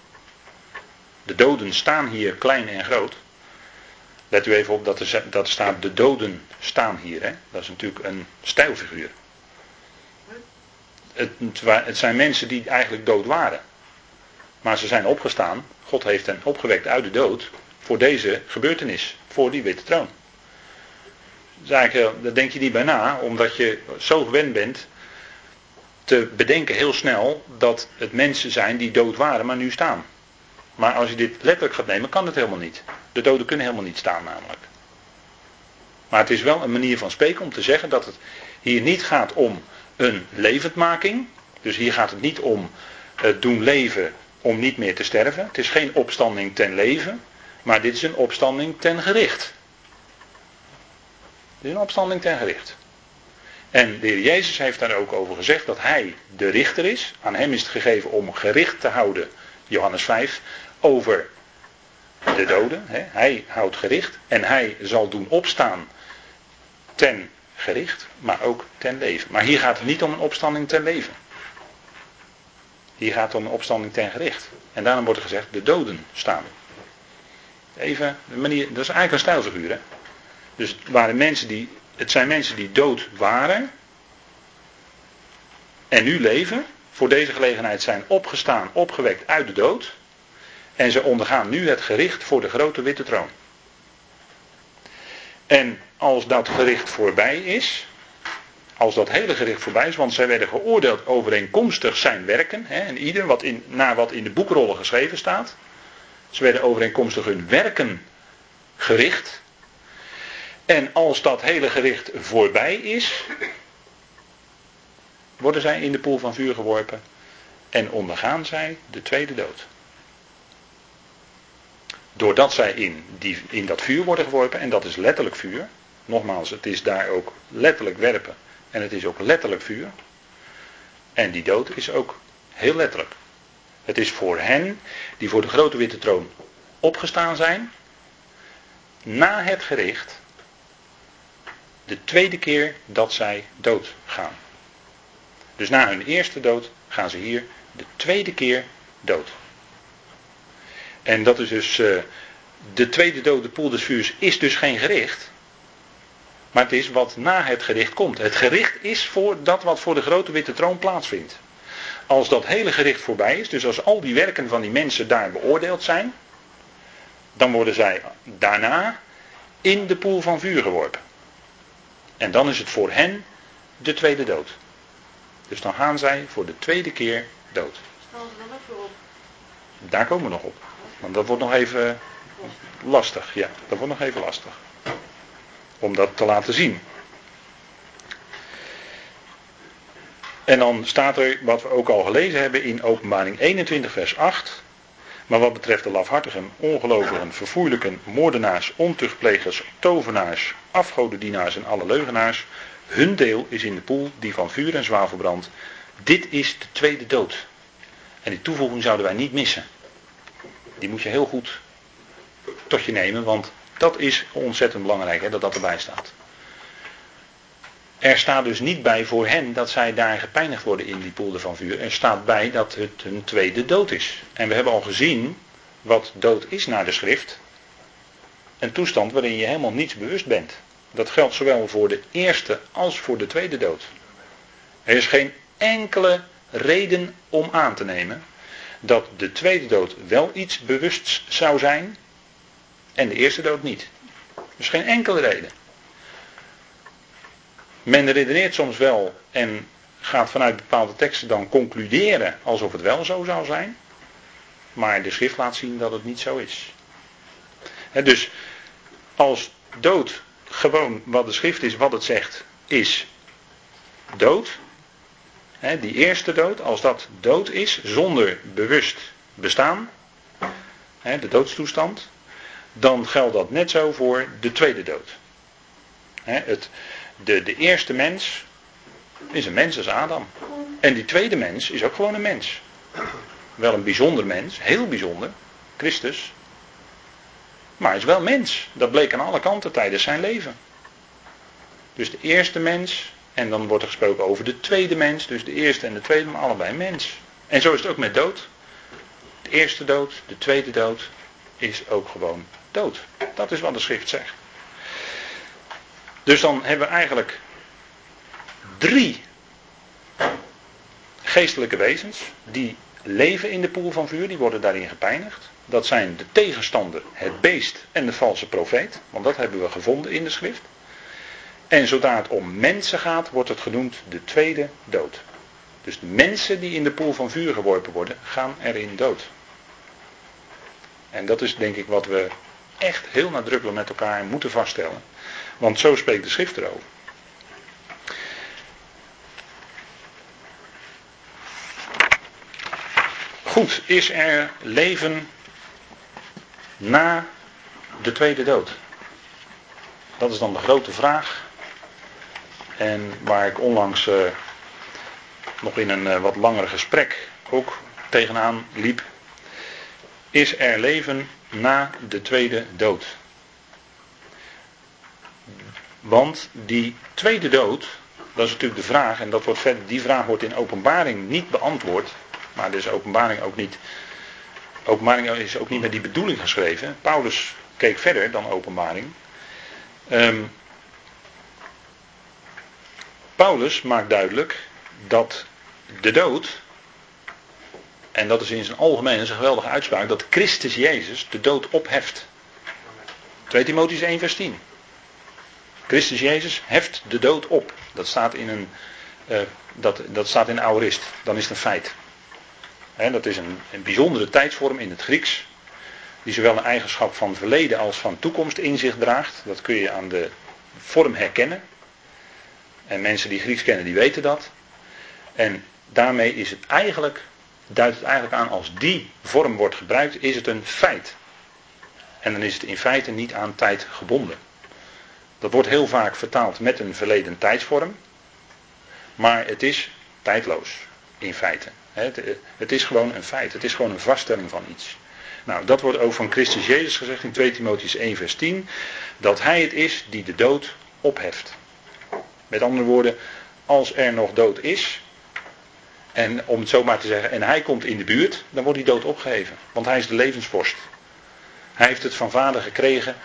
De doden staan hier klein en groot. Let u even op dat er, dat staat de doden staan hier. Hè? Dat is natuurlijk een stijlfiguur. Het, het zijn mensen die eigenlijk dood waren. Maar ze zijn opgestaan. God heeft hen opgewekt uit de dood. Voor deze gebeurtenis. Voor die witte troon. Daar denk je niet bij na. Omdat je zo gewend bent. Te bedenken heel snel dat het mensen zijn die dood waren, maar nu staan. Maar als je dit letterlijk gaat nemen, kan het helemaal niet. De doden kunnen helemaal niet staan namelijk. Maar het is wel een manier van spreken om te zeggen dat het hier niet gaat om een levendmaking. Dus hier gaat het niet om het doen leven om niet meer te sterven. Het is geen opstanding ten leven, maar dit is een opstanding ten gericht. Dit is een opstanding ten gericht. En de heer Jezus heeft daar ook over gezegd dat hij de richter is. Aan hem is het gegeven om gericht te houden, Johannes 5, over de doden. Hij houdt gericht en hij zal doen opstaan ten gericht, maar ook ten leven. Maar hier gaat het niet om een opstanding ten leven. Hier gaat het om een opstanding ten gericht. En daarom wordt er gezegd, de doden staan. Even, de manier, dat is eigenlijk een stijlfiguur. Hè? Dus het, waren mensen die, het zijn mensen die dood waren. En nu leven. Voor deze gelegenheid zijn opgestaan, opgewekt uit de dood. En ze ondergaan nu het gericht voor de grote witte troon. En als dat gericht voorbij is, als dat hele gericht voorbij is, want zij werden geoordeeld overeenkomstig zijn werken, hè, en ieder wat in, naar wat in de boekrollen geschreven staat. Ze werden overeenkomstig hun werken gericht. En als dat hele gericht voorbij is, worden zij in de poel van vuur geworpen en ondergaan zij de tweede dood. Doordat zij in, die, in dat vuur worden geworpen, en dat is letterlijk vuur. Nogmaals, het is daar ook letterlijk werpen. En het is ook letterlijk vuur. En die dood is ook heel letterlijk. Het is voor hen die voor de grote witte troon opgestaan zijn. Na het gericht. De tweede keer dat zij dood gaan. Dus na hun eerste dood gaan ze hier de tweede keer dood. En dat is dus. Uh, de tweede dode poel des vuurs is dus geen gericht. Maar het is wat na het gericht komt. Het gericht is voor dat wat voor de grote witte troon plaatsvindt. Als dat hele gericht voorbij is, dus als al die werken van die mensen daar beoordeeld zijn, dan worden zij daarna in de poel van vuur geworpen. En dan is het voor hen de tweede dood. Dus dan gaan zij voor de tweede keer dood. Daar komen we nog op. Want dat wordt nog even lastig. Ja, dat wordt nog even lastig. Om dat te laten zien. En dan staat er wat we ook al gelezen hebben in Openbaring 21, vers 8. Maar wat betreft de lafhartigen, ongelovigen, verfoeilijken, moordenaars, ontuchtplegers, tovenaars, afgodendienaars en alle leugenaars, hun deel is in de poel die van vuur en zwavel brandt. Dit is de tweede dood. En die toevoeging zouden wij niet missen. Die moet je heel goed tot je nemen, want dat is ontzettend belangrijk hè, dat dat erbij staat. Er staat dus niet bij voor hen dat zij daar gepeinigd worden in die poelde van vuur. Er staat bij dat het hun tweede dood is. En we hebben al gezien wat dood is naar de schrift. Een toestand waarin je helemaal niets bewust bent. Dat geldt zowel voor de eerste als voor de tweede dood. Er is geen enkele reden om aan te nemen dat de tweede dood wel iets bewust zou zijn en de eerste dood niet. Is geen enkele reden. Men redeneert soms wel en gaat vanuit bepaalde teksten dan concluderen alsof het wel zo zou zijn. Maar de schrift laat zien dat het niet zo is. dus als dood gewoon wat de schrift is, wat het zegt, is dood. Die eerste dood, als dat dood is, zonder bewust bestaan, de doodstoestand, dan geldt dat net zo voor de tweede dood. het, de, de eerste mens is een mens als Adam. En die tweede mens is ook gewoon een mens. Wel een bijzonder mens, heel bijzonder, Christus. Maar hij is wel mens. Dat bleek aan alle kanten tijdens zijn leven. Dus de eerste mens, en dan wordt er gesproken over de tweede mens. Dus de eerste en de tweede, maar allebei mens. En zo is het ook met dood. De eerste dood, de tweede dood, is ook gewoon dood. Dat is wat de schrift zegt. Dus dan hebben we eigenlijk drie geestelijke wezens die leven in de poel van vuur, die worden daarin gepeinigd. Dat zijn de tegenstander, het beest en de valse profeet, want dat hebben we gevonden in de schrift. En zodra het om mensen gaat, wordt het genoemd de tweede dood. Dus mensen die in de poel van vuur geworpen worden, gaan erin dood. En dat is denk ik wat we echt heel nadrukkelijk met elkaar moeten vaststellen. Want zo spreekt de schrift erover. Goed, is er leven na de tweede dood? Dat is dan de grote vraag. En waar ik onlangs uh, nog in een uh, wat langer gesprek ook tegenaan liep. Is er leven na de tweede dood? Want die tweede dood, dat is natuurlijk de vraag, en dat wordt verder, die vraag wordt in openbaring niet beantwoord. Maar dus openbaring ook niet. Openbaring is ook niet met die bedoeling geschreven. Paulus keek verder dan openbaring. Um, Paulus maakt duidelijk dat de dood, en dat is in zijn algemeen een geweldige uitspraak, dat Christus Jezus de dood opheft. 2 Timotheüs 1 vers 10. Christus Jezus heft de dood op. Dat staat in een, uh, dat, dat staat in aorist. Dan is het een feit. Dat is een, een bijzondere tijdsvorm in het Grieks. Die zowel een eigenschap van verleden als van toekomst in zich draagt. Dat kun je aan de vorm herkennen. En mensen die Grieks kennen, die weten dat. En daarmee is het eigenlijk, duidt het eigenlijk aan als die vorm wordt gebruikt, is het een feit. En dan is het in feite niet aan tijd gebonden. Dat wordt heel vaak vertaald met een verleden tijdsvorm. Maar het is tijdloos, in feite. Het, is gewoon een feit. Het is gewoon een vaststelling van iets. Nou, dat wordt ook van Christus Jezus gezegd in 2 Timotheus 1 vers 10. Dat hij het is die de dood opheft. Met andere woorden, als er nog dood is, en om het zo maar te zeggen, en hij komt in de buurt, dan wordt die dood opgeheven. Want hij is de levensvorst. Hij heeft het van vader gekregen.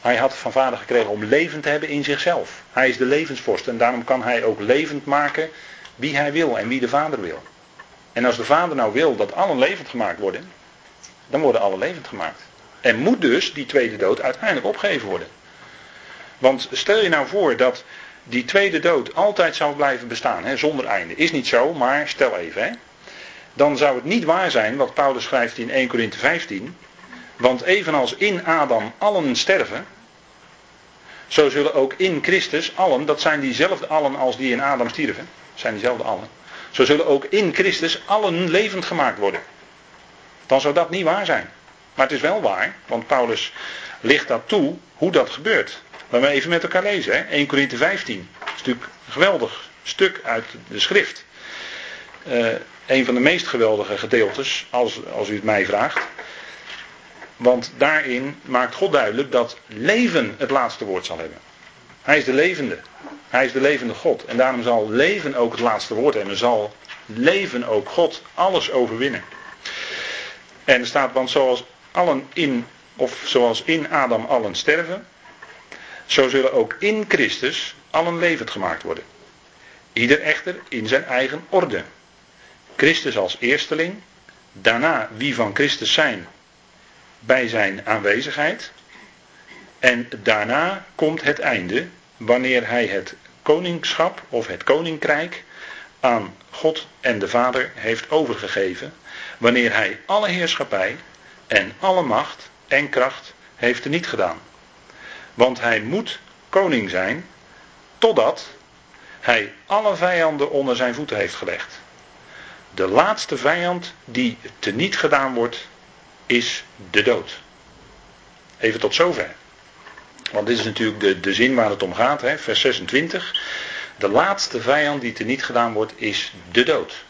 Hij had het van vader gekregen om levend te hebben in zichzelf. Hij is de levensvorst en daarom kan hij ook levend maken wie hij wil en wie de vader wil. En als de vader nou wil dat allen levend gemaakt worden, dan worden alle levend gemaakt. En moet dus die tweede dood uiteindelijk opgegeven worden. Want stel je nou voor dat die tweede dood altijd zou blijven bestaan, hè, zonder einde. Is niet zo, maar stel even. Hè, dan zou het niet waar zijn wat Paulus schrijft in 1 Korinthe 15. Want evenals in Adam allen sterven, zo zullen ook in Christus allen, dat zijn diezelfde allen als die in Adam stierven, zijn diezelfde allen. Zo zullen ook in Christus allen levend gemaakt worden. Dan zou dat niet waar zijn. Maar het is wel waar, want Paulus ligt dat toe hoe dat gebeurt. Laten we even met elkaar lezen. Hè? 1 Korinthe 15. Dat is natuurlijk een geweldig stuk uit de schrift. Uh, een van de meest geweldige gedeeltes, als, als u het mij vraagt. Want daarin maakt God duidelijk dat leven het laatste woord zal hebben. Hij is de levende. Hij is de levende God. En daarom zal leven ook het laatste woord hebben. En zal leven ook God alles overwinnen. En er staat, want zoals allen in, of zoals in Adam allen sterven, zo zullen ook in Christus allen levend gemaakt worden. Ieder echter in zijn eigen orde. Christus als eersteling, daarna wie van Christus zijn bij zijn aanwezigheid. En daarna komt het einde, wanneer hij het koningschap of het koninkrijk aan God en de Vader heeft overgegeven, wanneer hij alle heerschappij en alle macht en kracht heeft er niet gedaan. Want hij moet koning zijn totdat hij alle vijanden onder zijn voeten heeft gelegd. De laatste vijand die teniet gedaan wordt, is de dood. Even tot zover. Want dit is natuurlijk de, de zin waar het om gaat, hè? vers 26. De laatste vijand die teniet gedaan wordt, is de dood.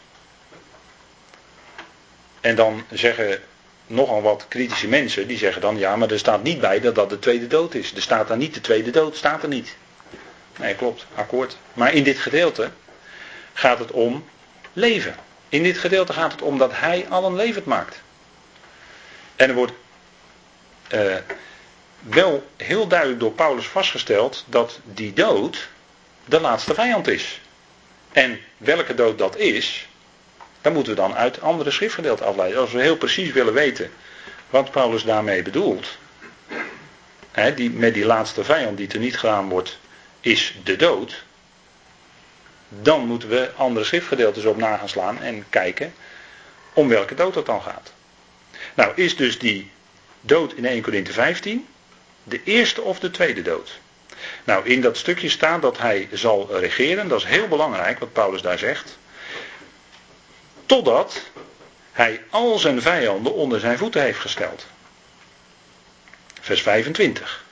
En dan zeggen nogal wat kritische mensen, die zeggen dan, ja, maar er staat niet bij dat dat de tweede dood is. Er staat daar niet de tweede dood, staat er niet. Nee, klopt, akkoord. Maar in dit gedeelte gaat het om leven. In dit gedeelte gaat het om dat hij allen levend maakt. En er wordt uh, wel heel duidelijk door Paulus vastgesteld dat die dood de laatste vijand is. En welke dood dat is, dan moeten we dan uit andere schriftgedeelten afleiden. Als we heel precies willen weten wat Paulus daarmee bedoelt. Hè, die, met die laatste vijand die er niet gedaan wordt, is de dood. Dan moeten we andere schriftgedeeltes op na gaan slaan en kijken om welke dood het dan gaat. Nou, is dus die dood in 1 Corinthië 15? De eerste of de tweede dood? Nou, in dat stukje staat dat hij zal regeren. Dat is heel belangrijk wat Paulus daar zegt. Totdat hij al zijn vijanden onder zijn voeten heeft gesteld. Vers 25.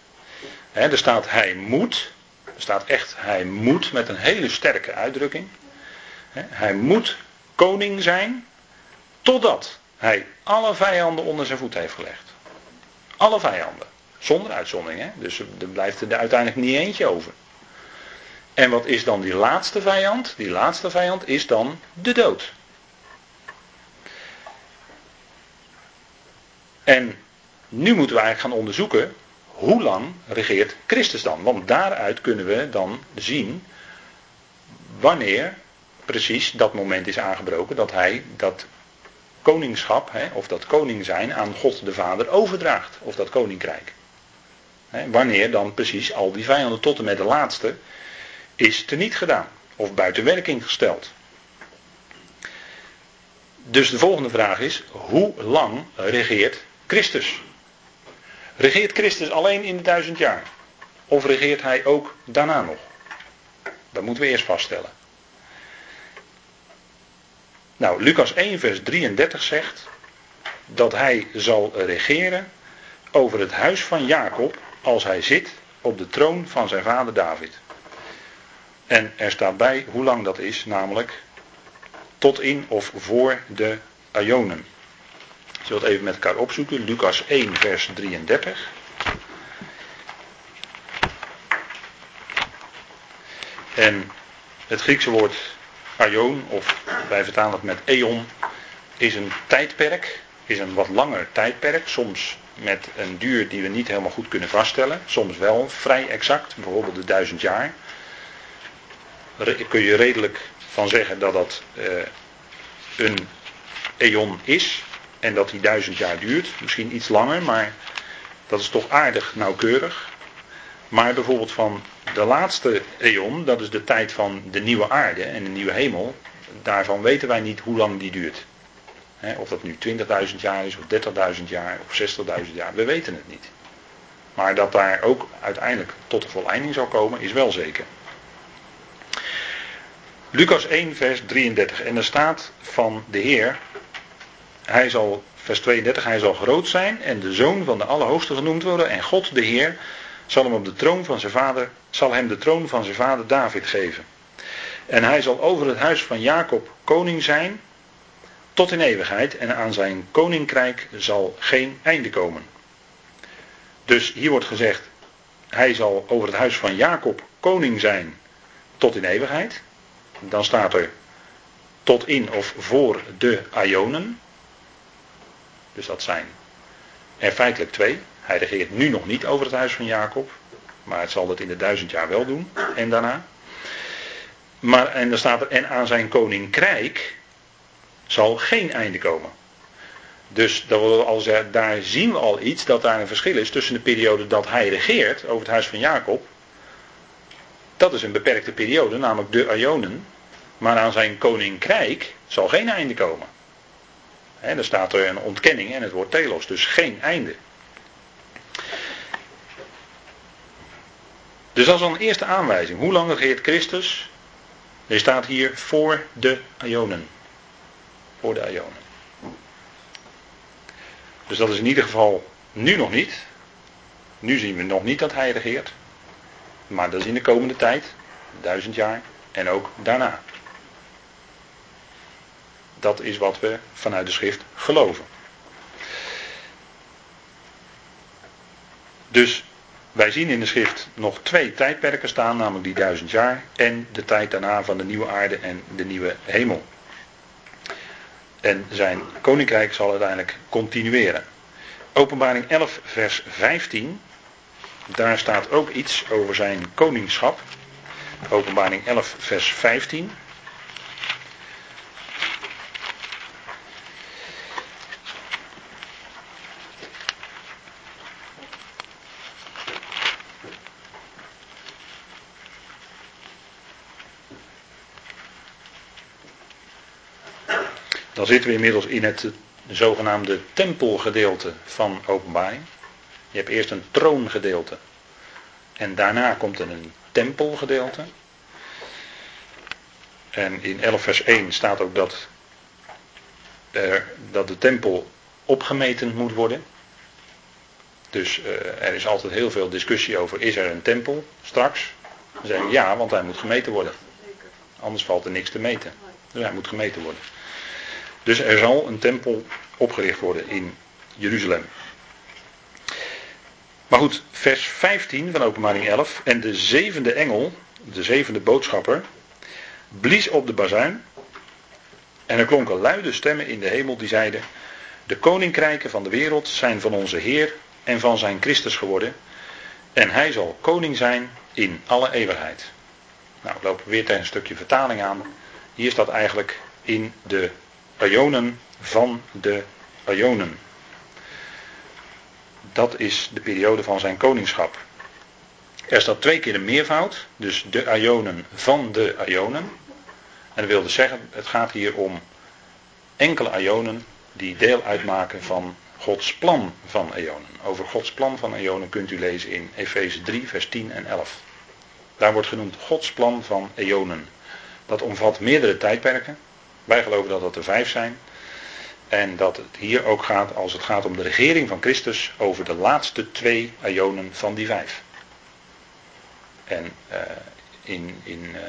er staat hij moet. Er staat echt hij moet met een hele sterke uitdrukking. hij moet koning zijn totdat hij alle vijanden onder zijn voet heeft gelegd. Alle vijanden. Zonder uitzondering. Hè? Dus er blijft er uiteindelijk niet eentje over. En wat is dan die laatste vijand? Die laatste vijand is dan de dood. En nu moeten we eigenlijk gaan onderzoeken hoe lang regeert Christus dan? Want daaruit kunnen we dan zien wanneer precies dat moment is aangebroken dat hij dat koningschap, hè, of dat koning zijn, aan God de Vader overdraagt. Of dat koninkrijk. Hè, wanneer dan precies al die vijanden tot en met de laatste is teniet gedaan. Of buiten werking gesteld. Dus de volgende vraag is, hoe lang regeert Christus? Regeert Christus alleen in de duizend jaar? Of regeert hij ook daarna nog? Dat moeten we eerst vaststellen. Nou, Lucas 1, vers 33 zegt dat hij zal regeren over het huis van Jacob als hij zit op de troon van zijn vader David. En er staat bij hoe lang dat is, namelijk tot in of voor de Ionen. Zullen we even met elkaar opzoeken. Lucas 1, vers 33. En het Griekse woord aion, of wij vertalen het met eon, is een tijdperk, is een wat langer tijdperk, soms met een duur die we niet helemaal goed kunnen vaststellen, soms wel vrij exact, bijvoorbeeld de duizend jaar. Kun je redelijk van zeggen dat dat uh, een eon is en dat die duizend jaar duurt, misschien iets langer, maar dat is toch aardig nauwkeurig. Maar bijvoorbeeld van de laatste eon, dat is de tijd van de nieuwe aarde en de nieuwe hemel, daarvan weten wij niet hoe lang die duurt. of dat nu 20.000 jaar is, of 30.000 jaar, of 60.000 jaar, we weten het niet. Maar dat daar ook uiteindelijk tot de volleinding zal komen, is wel zeker. Lucas 1, vers 33. En er staat van de Heer, hij zal, vers 32, hij zal groot zijn en de zoon van de Allerhoogste genoemd worden. En God, de Heer, zal hem op de troon van zijn vader, zal hem de troon van zijn vader David geven. En hij zal over het huis van Jacob koning zijn tot in eeuwigheid en aan zijn koninkrijk zal geen einde komen. Dus hier wordt gezegd, hij zal over het huis van Jacob koning zijn tot in eeuwigheid. Dan staat er tot in of voor de Ionen. Dus dat zijn er feitelijk twee. Hij regeert nu nog niet over het huis van Jacob. Maar het zal dat in de duizend jaar wel doen. En daarna. Maar, en dan staat er, en aan zijn koninkrijk zal geen einde komen. Dus dat al daar zien we al iets, dat daar een verschil is tussen de periode dat hij regeert over het huis van Jacob. Dat is een beperkte periode, namelijk de Ionen. Maar aan zijn koninkrijk zal geen einde komen. En dan staat er een ontkenning en het woord telos, dus geen einde. Dus dat is al een eerste aanwijzing. Hoe lang regeert Christus? Er staat hier voor de Ionen. Voor de Ionen. Dus dat is in ieder geval nu nog niet. Nu zien we nog niet dat hij regeert. Maar dat is in de komende tijd, duizend jaar en ook daarna. Dat is wat we vanuit de schrift geloven. Dus wij zien in de schrift nog twee tijdperken staan, namelijk die duizend jaar en de tijd daarna van de nieuwe aarde en de nieuwe hemel. En zijn koninkrijk zal uiteindelijk continueren. Openbaring 11, vers 15. Daar staat ook iets over zijn koningschap. Openbaring 11, vers 15. Zitten we inmiddels in het zogenaamde tempelgedeelte van openbaring. Je hebt eerst een troongedeelte. En daarna komt er een tempelgedeelte. En in 11 vers 1 staat ook dat, er, dat de tempel opgemeten moet worden. Dus uh, er is altijd heel veel discussie over, is er een tempel straks? Dan zeggen we ja, want hij moet gemeten worden. Anders valt er niks te meten. Dus hij moet gemeten worden. Dus er zal een tempel opgericht worden in Jeruzalem. Maar goed, vers 15 van openbaring 11. En de zevende engel, de zevende boodschapper, blies op de bazuin. En er klonken luide stemmen in de hemel die zeiden: De koninkrijken van de wereld zijn van onze Heer en van zijn Christus geworden. En hij zal koning zijn in alle eeuwigheid. Nou, we lopen weer tegen een stukje vertaling aan. Hier staat eigenlijk in de Ionen van de Ionen. Dat is de periode van zijn koningschap. Er staat twee keer de meervoud, dus de Ionen van de Ionen. En dat wil dus zeggen, het gaat hier om enkele Ionen die deel uitmaken van Gods plan van Ionen. Over Gods plan van Ionen kunt u lezen in Efeze 3, vers 10 en 11. Daar wordt genoemd Gods plan van Ionen. Dat omvat meerdere tijdperken. Wij geloven dat dat er vijf zijn. En dat het hier ook gaat, als het gaat om de regering van Christus, over de laatste twee Ionen van die vijf. En uh, in, in uh,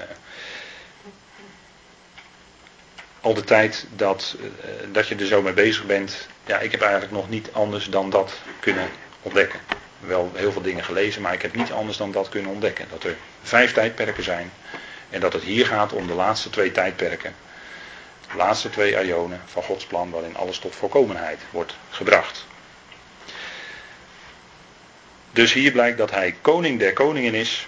al de tijd dat, uh, dat je er zo mee bezig bent, ja, ik heb eigenlijk nog niet anders dan dat kunnen ontdekken. Wel heel veel dingen gelezen, maar ik heb niet anders dan dat kunnen ontdekken. Dat er vijf tijdperken zijn en dat het hier gaat om de laatste twee tijdperken. Laatste twee ionen van Gods plan waarin alles tot volkomenheid wordt gebracht. Dus hier blijkt dat hij koning der koningen is.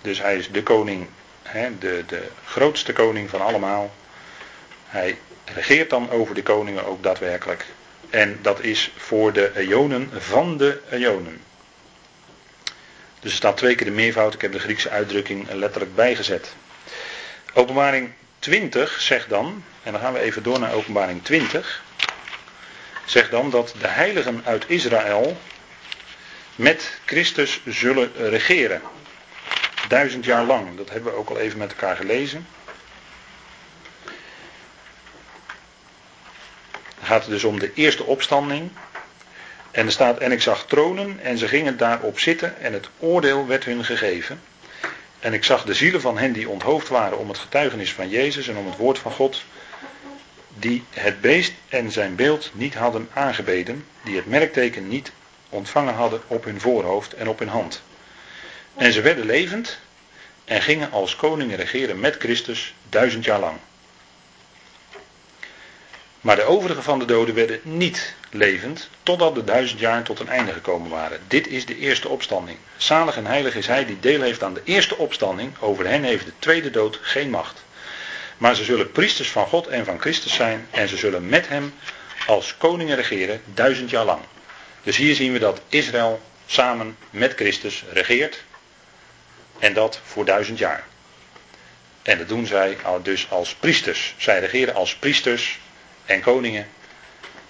Dus hij is de koning, hè, de, de grootste koning van allemaal. Hij regeert dan over de koningen ook daadwerkelijk. En dat is voor de eonen van de eonen. Dus er staat twee keer de meervoud. Ik heb de Griekse uitdrukking letterlijk bijgezet. Openbaring 20 zegt dan, en dan gaan we even door naar openbaring 20. Zegt dan dat de heiligen uit Israël met Christus zullen regeren. Duizend jaar lang. Dat hebben we ook al even met elkaar gelezen. Dan gaat het dus om de eerste opstanding. En er staat, en ik zag tronen en ze gingen daarop zitten en het oordeel werd hun gegeven. En ik zag de zielen van hen die onthoofd waren om het getuigenis van Jezus en om het woord van God, die het beest en zijn beeld niet hadden aangebeden, die het merkteken niet ontvangen hadden op hun voorhoofd en op hun hand. En ze werden levend en gingen als koningen regeren met Christus duizend jaar lang. Maar de overige van de doden werden niet levend, totdat de duizend jaar tot een einde gekomen waren. Dit is de eerste opstanding. Zalig en heilig is hij die deel heeft aan de eerste opstanding. Over hen heeft de tweede dood geen macht. Maar ze zullen priesters van God en van Christus zijn. En ze zullen met hem als koningen regeren duizend jaar lang. Dus hier zien we dat Israël samen met Christus regeert. En dat voor duizend jaar. En dat doen zij dus als priesters. Zij regeren als priesters en koningen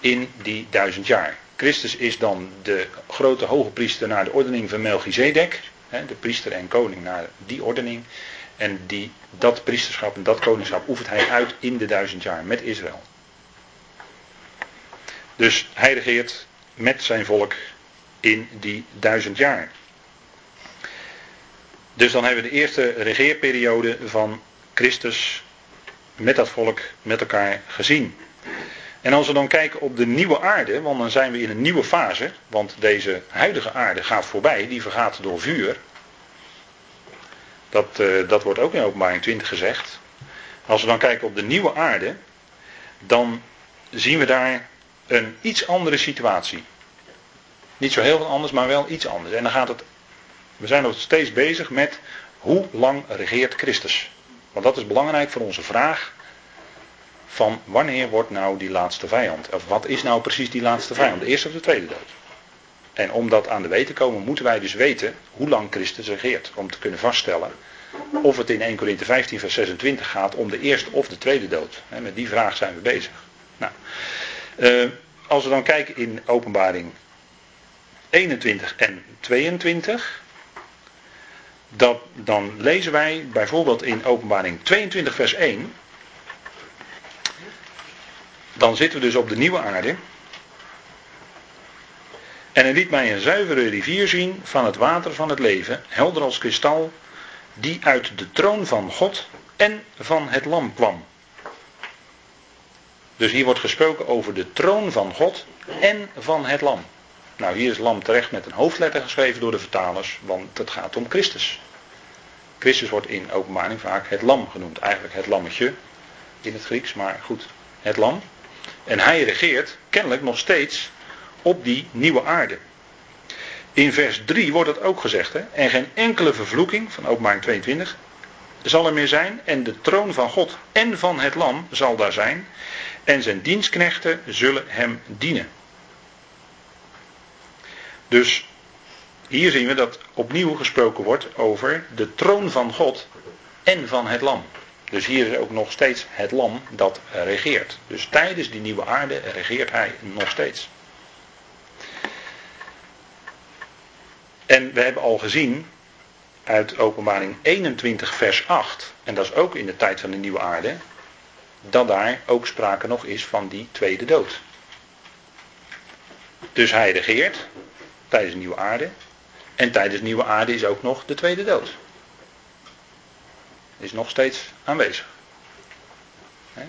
in die duizend jaar. Christus is dan de grote hoge priester naar de ordening van Melchizedek. De priester en koning naar die ordening. En die, dat priesterschap en dat koningschap oefent hij uit in de duizend jaar met Israël. Dus hij regeert met zijn volk in die duizend jaar. Dus dan hebben we de eerste regeerperiode van Christus met dat volk met elkaar gezien. En als we dan kijken op de nieuwe aarde, want dan zijn we in een nieuwe fase, want deze huidige aarde gaat voorbij, die vergaat door vuur. Dat, uh, dat wordt ook in openbaring 20 gezegd. Als we dan kijken op de nieuwe aarde, dan zien we daar een iets andere situatie. Niet zo heel veel anders, maar wel iets anders. En dan gaat het, we zijn nog steeds bezig met hoe lang regeert Christus. Want dat is belangrijk voor onze vraag van wanneer wordt nou die laatste vijand? Of wat is nou precies die laatste vijand? De eerste of de tweede dood? En om dat aan de weet te komen, moeten wij dus weten hoe lang Christus regeert. Om te kunnen vaststellen of het in 1 Corinthië 15, vers 26 gaat om de eerste of de tweede dood. Met die vraag zijn we bezig. Nou, Uh, als we dan kijken in openbaring 21 en 22. Dat, dan lezen wij bijvoorbeeld in openbaring 22 vers 1. Dan zitten we dus op de nieuwe aarde. En hij liet mij een zuivere rivier zien van het water van het leven, helder als kristal, die uit de troon van God en van het lam kwam. Dus hier wordt gesproken over de troon van God en van het lam. Nou, hier is lam terecht met een hoofdletter geschreven door de vertalers, want het gaat om Christus. Christus wordt in openbaring vaak het lam genoemd. Eigenlijk het lammetje in het Grieks, maar goed, het lam. En hij regeert kennelijk nog steeds op die nieuwe aarde. In vers 3 wordt het ook gezegd, hè? en geen enkele vervloeking, van openbaring 22, zal er meer zijn. En de troon van God en van het lam zal daar zijn. En zijn dienstknechten zullen hem dienen. Dus hier zien we dat opnieuw gesproken wordt over de troon van God en van het lam. Dus hier is ook nog steeds het lam dat regeert. Dus tijdens die nieuwe aarde regeert hij nog steeds. En we hebben al gezien uit Openbaring 21, vers 8, en dat is ook in de tijd van de nieuwe aarde, dat daar ook sprake nog is van die tweede dood. Dus hij regeert tijdens de nieuwe aarde, en tijdens de nieuwe aarde is ook nog de tweede dood. Is nog steeds aanwezig.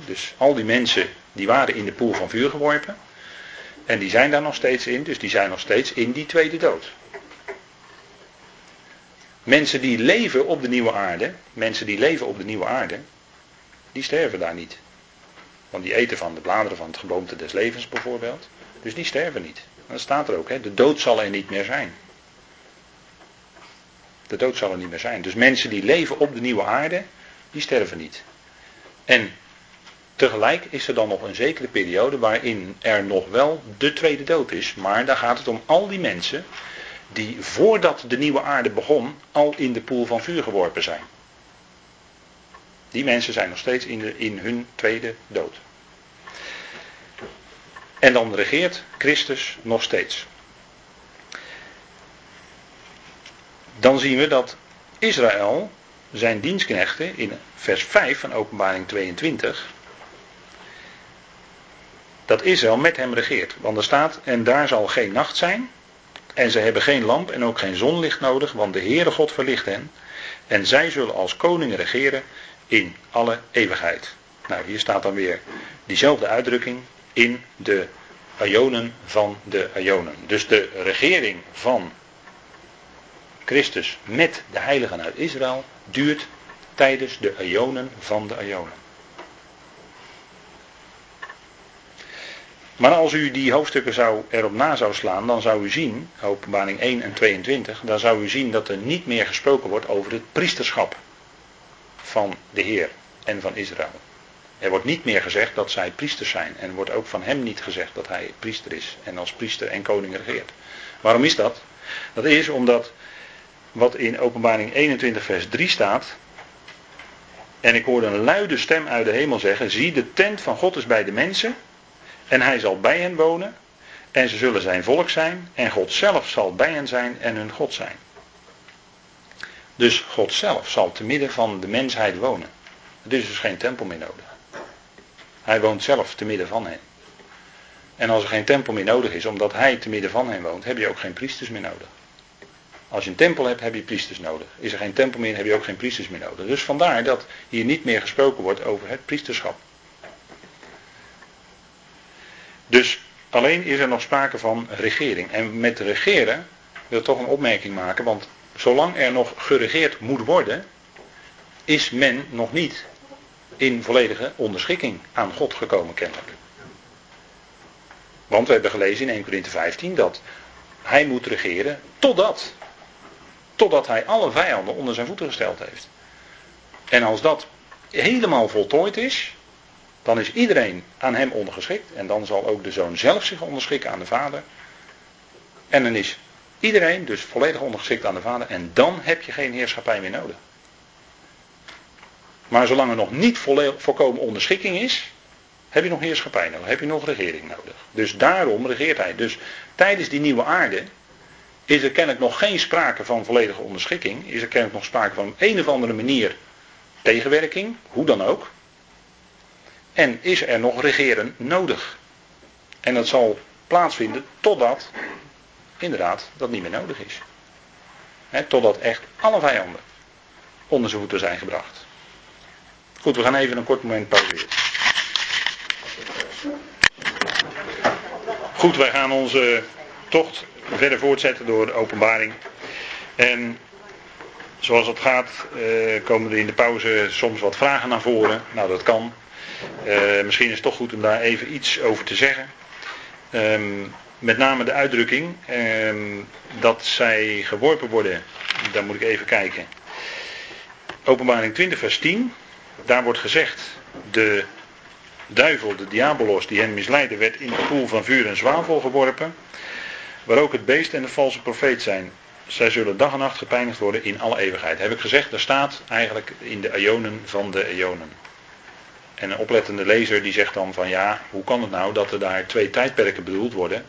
Dus al die mensen die waren in de poel van vuur geworpen. En die zijn daar nog steeds in, dus die zijn nog steeds in die tweede dood. Mensen die leven op de nieuwe aarde, mensen die leven op de nieuwe aarde, die sterven daar niet. Want die eten van de bladeren van het geboomte des levens bijvoorbeeld. Dus die sterven niet. Dat staat er ook, hè? de dood zal er niet meer zijn. De dood zal er niet meer zijn. Dus mensen die leven op de nieuwe aarde, die sterven niet. En tegelijk is er dan nog een zekere periode waarin er nog wel de tweede dood is. Maar daar gaat het om al die mensen die voordat de nieuwe aarde begon al in de poel van vuur geworpen zijn. Die mensen zijn nog steeds in, in hun tweede dood. En dan regeert Christus nog steeds. Dan zien we dat Israël zijn dienstknechten in vers 5 van Openbaring 22 dat Israël met hem regeert. Want er staat, en daar zal geen nacht zijn, en ze hebben geen lamp en ook geen zonlicht nodig, want de Heere God verlicht hen. En zij zullen als koningen regeren in alle eeuwigheid. Nou, hier staat dan weer diezelfde uitdrukking in de Ionen van de Ionen. Dus de regering van Christus met de heiligen uit Israël duurt tijdens de Ionen van de Ionen. Maar als u die hoofdstukken zou, erop na zou slaan, dan zou u zien, openbaring 1 en 22, dan zou u zien dat er niet meer gesproken wordt over het priesterschap van de Heer en van Israël. Er wordt niet meer gezegd dat zij priesters zijn. En wordt ook van hem niet gezegd dat hij priester is. En als priester en koning regeert. Waarom is dat? Dat is omdat wat in openbaring 21 vers 3 staat. En ik hoorde een luide stem uit de hemel zeggen. Zie de tent van God is bij de mensen. En hij zal bij hen wonen. En ze zullen zijn volk zijn. En God zelf zal bij hen zijn en hun God zijn. Dus God zelf zal te midden van de mensheid wonen. Er is dus geen tempel meer nodig. Hij woont zelf te midden van hen. En als er geen tempel meer nodig is, omdat hij te midden van hen woont, heb je ook geen priesters meer nodig. Als je een tempel hebt, heb je priesters nodig. Is er geen tempel meer, heb je ook geen priesters meer nodig. Dus vandaar dat hier niet meer gesproken wordt over het priesterschap. Dus alleen is er nog sprake van regering. En met regeren wil ik toch een opmerking maken, want zolang er nog geregeerd moet worden, is men nog niet in volledige onderschikking aan God gekomen kennelijk. Want we hebben gelezen in 1 Corinthië 15 dat hij moet regeren totdat, totdat hij alle vijanden onder zijn voeten gesteld heeft. En als dat helemaal voltooid is, dan is iedereen aan hem ondergeschikt. En dan zal ook de zoon zelf zich onderschikken aan de vader. En dan is iedereen dus volledig ondergeschikt aan de vader. En dan heb je geen heerschappij meer nodig. Maar zolang er nog niet volkomen onderschikking is, Heb je nog heerschappij nodig? Heb je nog regering nodig? Dus daarom regeert hij. Dus tijdens die nieuwe aarde is er kennelijk nog geen sprake van volledige onderschikking. Is er kennelijk nog sprake van een of andere manier tegenwerking, hoe dan ook. En is er nog regeren nodig. En dat zal plaatsvinden totdat, inderdaad, dat niet meer nodig is. totdat echt alle vijanden onder zijn voeten zijn gebracht. Goed, we gaan even een kort moment pauzeren. Goed, wij gaan onze tocht verder voortzetten door de openbaring. En zoals het gaat, eh, komen er in de pauze soms wat vragen naar voren. Nou, dat kan. Eh, misschien is het toch goed om daar even iets over te zeggen. Ehm, met name de uitdrukking ehm, dat zij geworpen worden, daar moet ik even kijken. Openbaring 20, vers 10. Daar wordt gezegd: de duivel, de diabolos die hen misleidde, werd in de poel van vuur en zwavel geworpen. Waar ook het beest en de valse profeet zijn. Zij zullen dag en nacht gepeinigd worden in alle eeuwigheid. Heb ik gezegd, daar staat eigenlijk in de eonen van de eonen. En een oplettende lezer die zegt dan van ja, hoe kan het nou dat er daar twee tijdperken bedoeld worden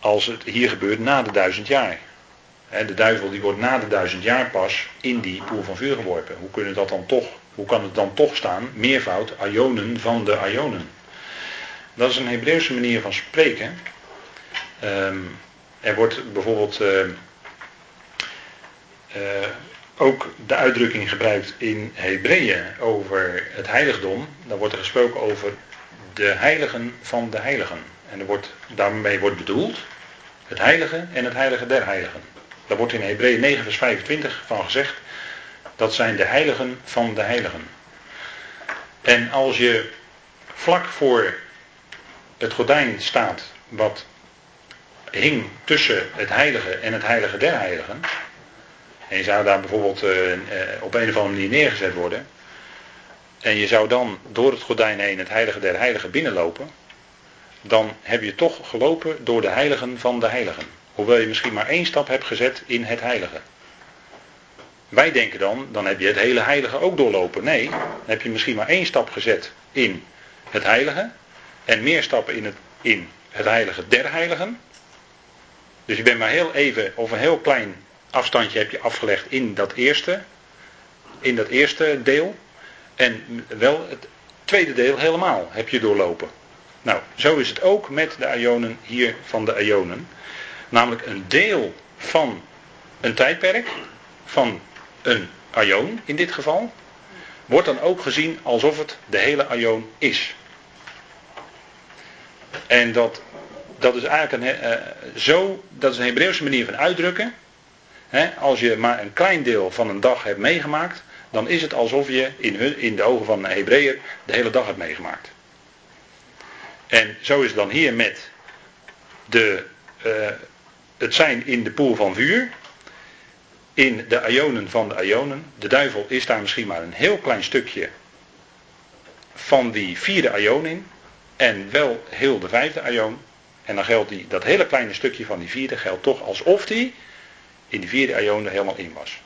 als het hier gebeurt na de duizend jaar. De duivel die wordt na de duizend jaar pas in die poel van vuur geworpen. Hoe, kunnen dat dan toch, hoe kan het dan toch staan? Meervoud, ionen van de ionen. Dat is een Hebreeuwse manier van spreken. Ehm, er wordt bijvoorbeeld uh, ook de uitdrukking gebruikt in Hebreeën over het heiligdom. Dan wordt er gesproken over de heiligen van de heiligen. En er wordt, daarmee wordt bedoeld het heilige en het heilige der heiligen. Daar wordt in Hebreeën 9 vers 25 van gezegd. Dat zijn de heiligen van de heiligen. En als je vlak voor het gordijn staat wat hing tussen het heilige en het heilige der heiligen. En je zou daar bijvoorbeeld uh, op een of andere manier neergezet worden. En je zou dan door het gordijn heen het heilige der heiligen binnenlopen. Dan heb je toch gelopen door de heiligen van de heiligen. Hoewel je misschien maar één stap hebt gezet in het heilige. Wij denken dan, dan heb je het hele heilige ook doorlopen. Nee, dan heb je misschien maar één stap gezet in het heilige. En meer stappen in het, in het heilige der heiligen. Dus je bent maar heel even, of een heel klein afstandje heb je afgelegd in dat eerste, in dat eerste deel. En wel het tweede deel helemaal heb je doorlopen. Nou, zo is het ook met de ionen hier van de ionen. Namelijk een deel van een tijdperk, van een ion in dit geval, wordt dan ook gezien alsof het de hele ion is. En dat, dat is eigenlijk een, uh, zo, dat is een Hebreeuwse manier van uitdrukken als je maar een klein deel van een dag hebt meegemaakt, dan is het alsof je in, in de ogen van een Hebreeër de hele dag hebt meegemaakt. En zo is het dan hier met de, uh, het zijn in de poel van vuur. In de ionen van de ionen. De duivel is daar misschien maar een heel klein stukje van die vierde ion in. En wel heel de vijfde ion. En dan geldt die, dat hele kleine stukje van die vierde geldt toch alsof die in die vierde aion helemaal in was.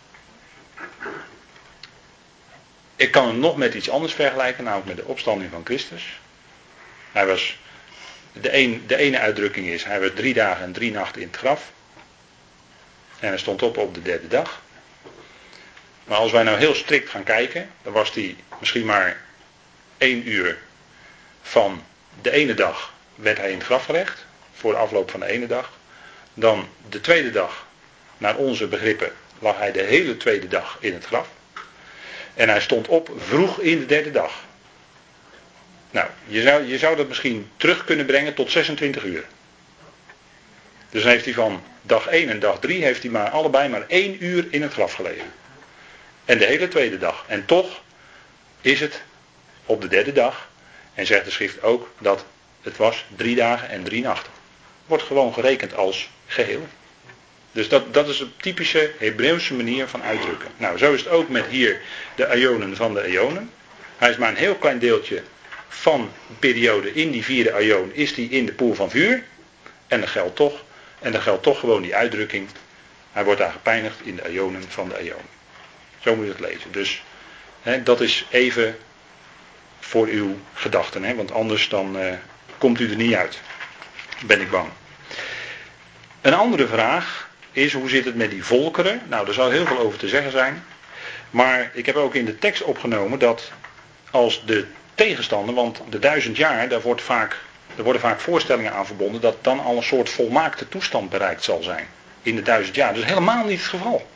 Ik kan hem nog met iets anders vergelijken, namelijk met de opstanding van Christus. Hij was, de, de ene uitdrukking is, hij was drie dagen en drie nachten in het graf. En hij stond op op de derde dag. Maar als wij nou heel strikt gaan kijken, dan was hij misschien maar één uur van de ene dag werd hij in het graf gelegd. Voor de afloop van de ene dag. Dan de tweede dag naar onze begrippen lag hij de hele tweede dag in het graf. En hij stond op vroeg in de derde dag. Nou, je zou, je zou dat misschien terug kunnen brengen tot 26 uur. Dus dan heeft hij van dag 1 en dag 3 heeft hij maar allebei maar één uur in het graf gelegen. En de hele tweede dag. En toch is het op de derde dag. En zegt de schrift ook dat het was drie dagen en drie nachten. Wordt gewoon gerekend als geheel. Dus dat, dat is een typische Hebreeuwse manier van uitdrukken. Nou, zo is het ook met hier de ionen van de ionen. Hij is maar een heel klein deeltje van de periode in die vierde ion is die in de poel van vuur. En dan geldt toch, en dan geldt toch gewoon die uitdrukking. Hij wordt daar gepeinigd in de ionen van de ionen. Zo moet je het lezen. Dus hè, dat is even voor uw gedachten. Hè? Want anders dan uh, komt u er niet uit. Ben ik bang. Een andere vraag is hoe zit het met die volkeren? Nou, daar zou heel veel over te zeggen zijn. Maar ik heb ook in de tekst opgenomen dat als de tegenstander, want de duizend jaar, daar, wordt vaak, er worden vaak voorstellingen aan verbonden dat dan al een soort volmaakte toestand bereikt zal zijn. In de duizend jaar. Dat is helemaal niet het geval.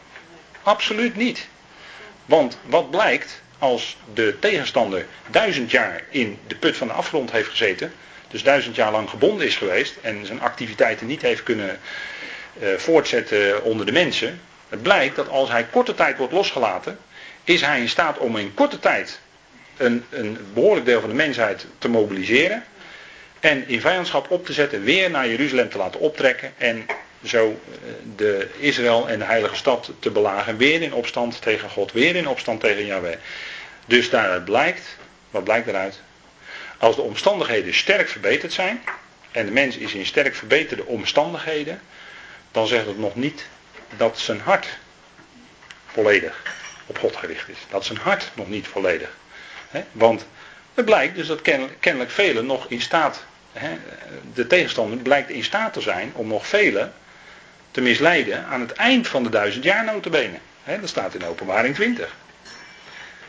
Absoluut niet. Want wat blijkt als de tegenstander duizend jaar in de put van de afgrond heeft gezeten, dus duizend jaar lang gebonden is geweest en zijn activiteiten niet heeft kunnen uh, voortzetten onder de mensen. Het blijkt dat als hij korte tijd wordt losgelaten, is hij in staat om in korte tijd een, een behoorlijk deel van de mensheid te mobiliseren. En in vijandschap op te zetten, weer naar Jeruzalem te laten optrekken. En zo eh, de Israël en de heilige stad te belagen. Weer in opstand tegen God, weer in opstand tegen Yahweh. Dus daaruit blijkt, wat blijkt eruit? Als de omstandigheden sterk verbeterd zijn. En de mens is in sterk verbeterde omstandigheden. Dan zegt het nog niet dat zijn hart volledig op God gericht is. Dat zijn hart nog niet volledig want het blijkt dus dat kennelijk velen nog in staat, de tegenstander blijkt in staat te zijn om nog velen te misleiden aan het eind van de duizend jaar notabene. dat staat in openbaring 20.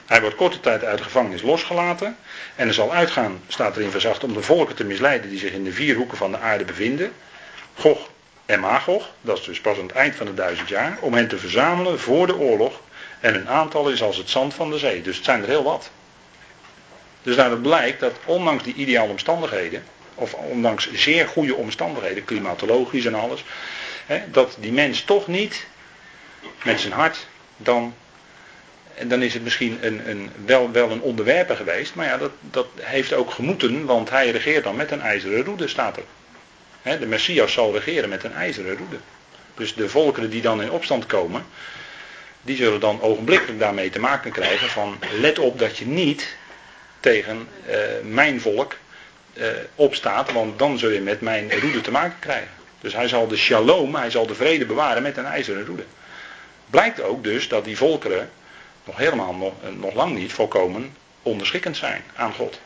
Hij wordt korte tijd uit de gevangenis losgelaten. En er zal uitgaan, staat er in vers 8, om de volken te misleiden die zich in de vier hoeken van de aarde bevinden. Gog en Magog, dat is dus pas aan het eind van de duizend jaar. Om hen te verzamelen voor de oorlog. En hun aantal is als het zand van de zee. Dus het zijn er heel wat. Dus daaruit blijkt dat ondanks die ideale omstandigheden, of ondanks zeer goede omstandigheden, klimatologisch en alles, hè, dat die mens toch niet met zijn hart dan. En dan is het misschien een, een, wel, wel een onderwerper geweest, maar ja, dat, dat heeft ook gemoeten, want hij regeert dan met een ijzeren roede, staat er. Hè, de Messias zal regeren met een ijzeren roede. Dus de volkeren die dan in opstand komen, die zullen dan ogenblikkelijk daarmee te maken krijgen van let op dat je niet tegen uh, mijn volk uh, opstaat, want dan zul je met mijn roede te maken krijgen. Dus hij zal de shalom, hij zal de vrede bewaren met een ijzeren roede. Blijkt ook dus dat die volkeren nog helemaal nog, eh, nog lang niet volkomen onderschikkend zijn aan God.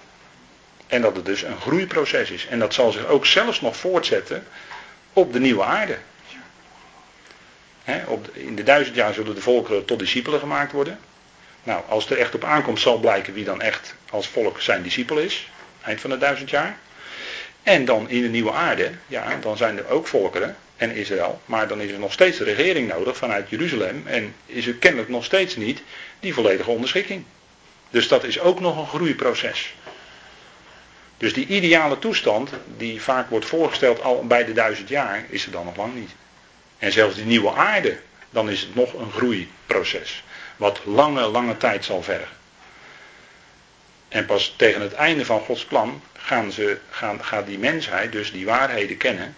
En dat het dus een groeiproces is. En dat zal zich ook zelfs nog voortzetten op de nieuwe aarde. op in de duizend jaar zullen de volkeren tot discipelen gemaakt worden. Nou, als er echt op aankomt, zal blijken wie dan echt als volk zijn discipel is. Eind van de duizend jaar. En dan in de nieuwe aarde, ja, dan zijn er ook volkeren en Israël. Maar dan is er nog steeds de regering nodig vanuit Jeruzalem. En is er kennelijk nog steeds niet die volledige onderschikking. Dus dat is ook nog een groeiproces. Dus die ideale toestand, die vaak wordt voorgesteld al bij de duizend jaar, is er dan nog lang niet. En zelfs die nieuwe aarde, dan is het nog een groeiproces. Wat lange, lange tijd zal vergen. En pas tegen het einde van Gods plan gaan ze, gaan, gaat die mensheid dus die waarheden kennen.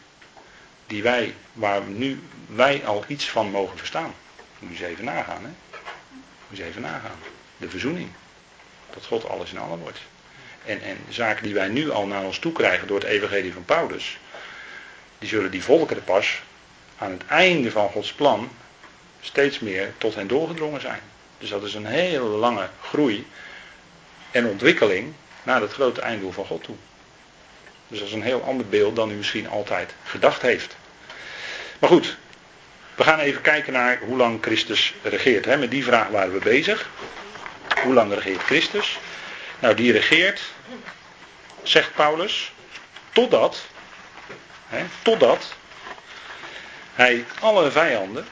Die wij, waar nu wij al iets van mogen verstaan. Moet je eens even nagaan, hè? Moet je eens even nagaan. De verzoening. Dat God alles in allen wordt. En, en zaken die wij nu al naar ons toe krijgen door het evangelie van Paulus. Die zullen die volkeren pas aan het einde van Gods plan steeds meer tot hen doorgedrongen zijn. Dus dat is een hele lange groei en ontwikkeling naar het grote einddoel van God toe. Dus dat is een heel ander beeld dan u misschien altijd gedacht heeft. Maar goed, we gaan even kijken naar hoe lang Christus regeert. Met die vraag waren we bezig. Hoe lang regeert Christus? Nou, die regeert, zegt Paulus, totdat, hè, totdat hij alle vijanden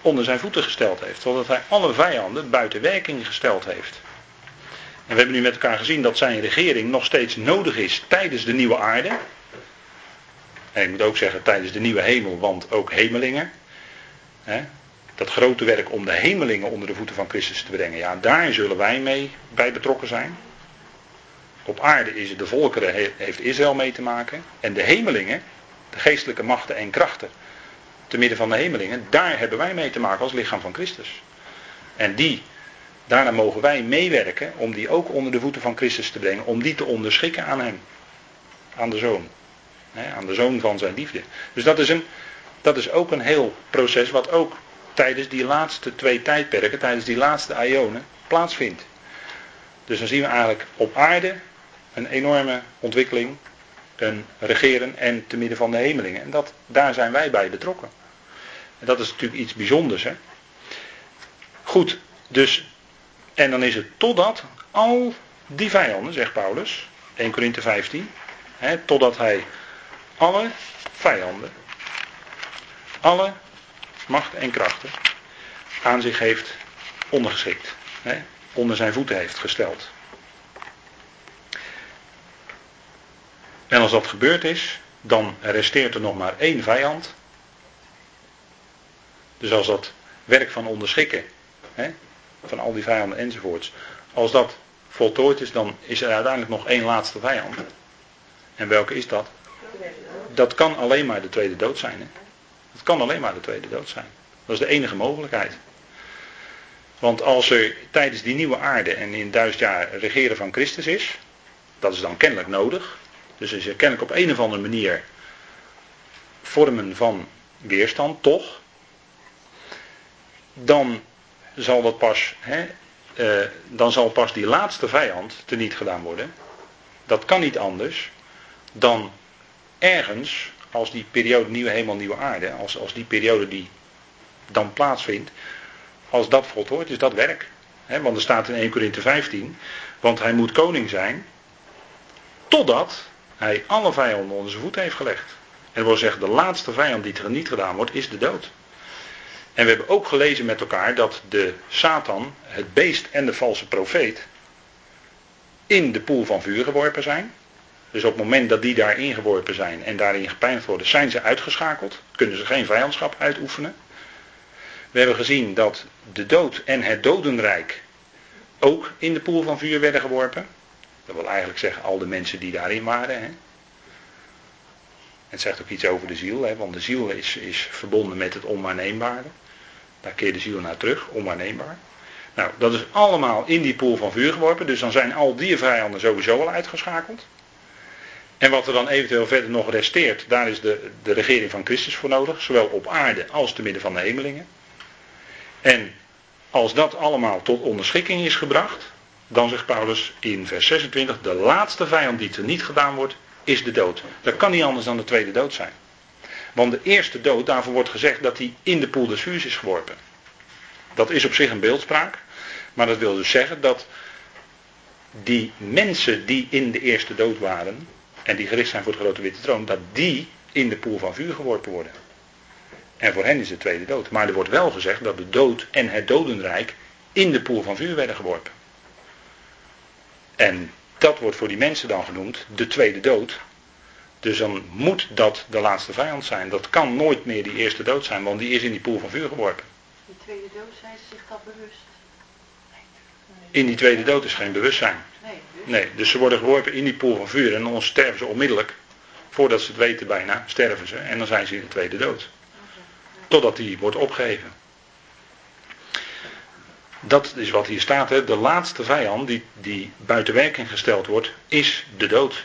onder zijn voeten gesteld heeft. Totdat hij alle vijanden buiten werking gesteld heeft. En we hebben nu met elkaar gezien dat zijn regering nog steeds nodig is tijdens de nieuwe aarde. En ik moet ook zeggen tijdens de nieuwe hemel, want ook hemelingen. Hè, dat grote werk om de hemelingen onder de voeten van Christus te brengen. Ja, daar zullen wij mee bij betrokken zijn. Op aarde is het de volkeren, heeft Israël mee te maken. En de hemelingen, de geestelijke machten en krachten, te midden van de hemelingen, daar hebben wij mee te maken als lichaam van Christus. En die, daarna mogen wij meewerken om die ook onder de voeten van Christus te brengen, om die te onderschikken aan hem, aan de zoon, aan de zoon van zijn liefde. Dus dat is, een, dat is ook een heel proces wat ook tijdens die laatste twee tijdperken, tijdens die laatste ionen, plaatsvindt. Dus dan zien we eigenlijk op aarde een enorme ontwikkeling, een regeren en te midden van de hemelingen. En dat, daar zijn wij bij betrokken. En dat is natuurlijk iets bijzonders. Hè? Goed, dus, en dan is het totdat al die vijanden, zegt Paulus, 1 Korinthe 15, hè, totdat hij alle vijanden, alle machten en krachten aan zich heeft ondergeschikt. Hè, onder zijn voeten heeft gesteld. En als dat gebeurd is, dan resteert er nog maar één vijand. Dus als dat werk van onderschikken, hè, van al die vijanden enzovoorts, als dat voltooid is, dan is er uiteindelijk nog één laatste vijand. En welke is dat? Dat kan alleen maar de tweede dood zijn. Hè? Dat kan alleen maar de tweede dood zijn. Dat is de enige mogelijkheid. Want als er tijdens die nieuwe aarde en in duizend jaar regeren van Christus is, dat is dan kennelijk nodig. Dus is er kennelijk op een of andere manier vormen van weerstand, toch? Dan zal dat pas, hè, eh, dan zal pas die laatste vijand teniet gedaan worden. Dat kan niet anders dan ergens, als die periode nieuwe hemel, nieuwe aarde, als, als die periode die dan plaatsvindt, als dat voltooid is, dat werk. want er staat in 1 Korinthe 15, want hij moet koning zijn, totdat hij alle vijanden onder zijn voet heeft gelegd. En wil zeggen, de laatste vijand die niet gedaan wordt, is de dood. En we hebben ook gelezen met elkaar dat de Satan, het beest en de valse profeet in de poel van vuur geworpen zijn. Dus op het moment dat die daarin geworpen zijn en daarin gepijnigd worden, zijn ze uitgeschakeld. Kunnen ze geen vijandschap uitoefenen. We hebben gezien dat de dood en het dodenrijk ook in de poel van vuur werden geworpen. Dat wil eigenlijk zeggen al de mensen die daarin waren. Hè. Het zegt ook iets over de ziel, hè, want de ziel is, is verbonden met het onwaarneembare. Daar keert de ziel naar terug, onwaarneembaar. Nou, dat is allemaal in die pool van vuur geworpen, dus dan zijn al die vijanden sowieso al uitgeschakeld. En wat er dan eventueel verder nog resteert, daar is de, de regering van Christus voor nodig, zowel op aarde als te midden van de hemelingen. En als dat allemaal tot onderschikking is gebracht, dan zegt Paulus in vers 26, de laatste vijand die er niet gedaan wordt, is de dood. Dat kan niet anders dan de tweede dood zijn. Want de eerste dood, daarvoor wordt gezegd dat hij in de poel des vuurs is geworpen. Dat is op zich een beeldspraak. Maar dat wil dus zeggen dat die mensen die in de eerste dood waren, en die gericht zijn voor de grote witte troon, dat die in de poel van vuur geworpen worden. En voor hen is de tweede dood. Maar er wordt wel gezegd dat de dood en het dodenrijk in de poel van vuur werden geworpen. En dat wordt voor die mensen dan genoemd de tweede dood. Dus dan moet dat de laatste vijand zijn. Dat kan nooit meer die eerste dood zijn, want die is in die poel van vuur geworpen. Die tweede dood zijn ze zich dat bewust? In die tweede dood is geen bewustzijn. Nee, dus? Nee, dus ze worden geworpen in die poel van vuur en dan sterven ze onmiddellijk. Voordat ze het weten bijna, sterven ze en dan zijn ze in de tweede dood. Totdat die wordt opgeheven. Dat is wat hier staat. Hè. De laatste vijand die, die buiten werking gesteld wordt, is de dood.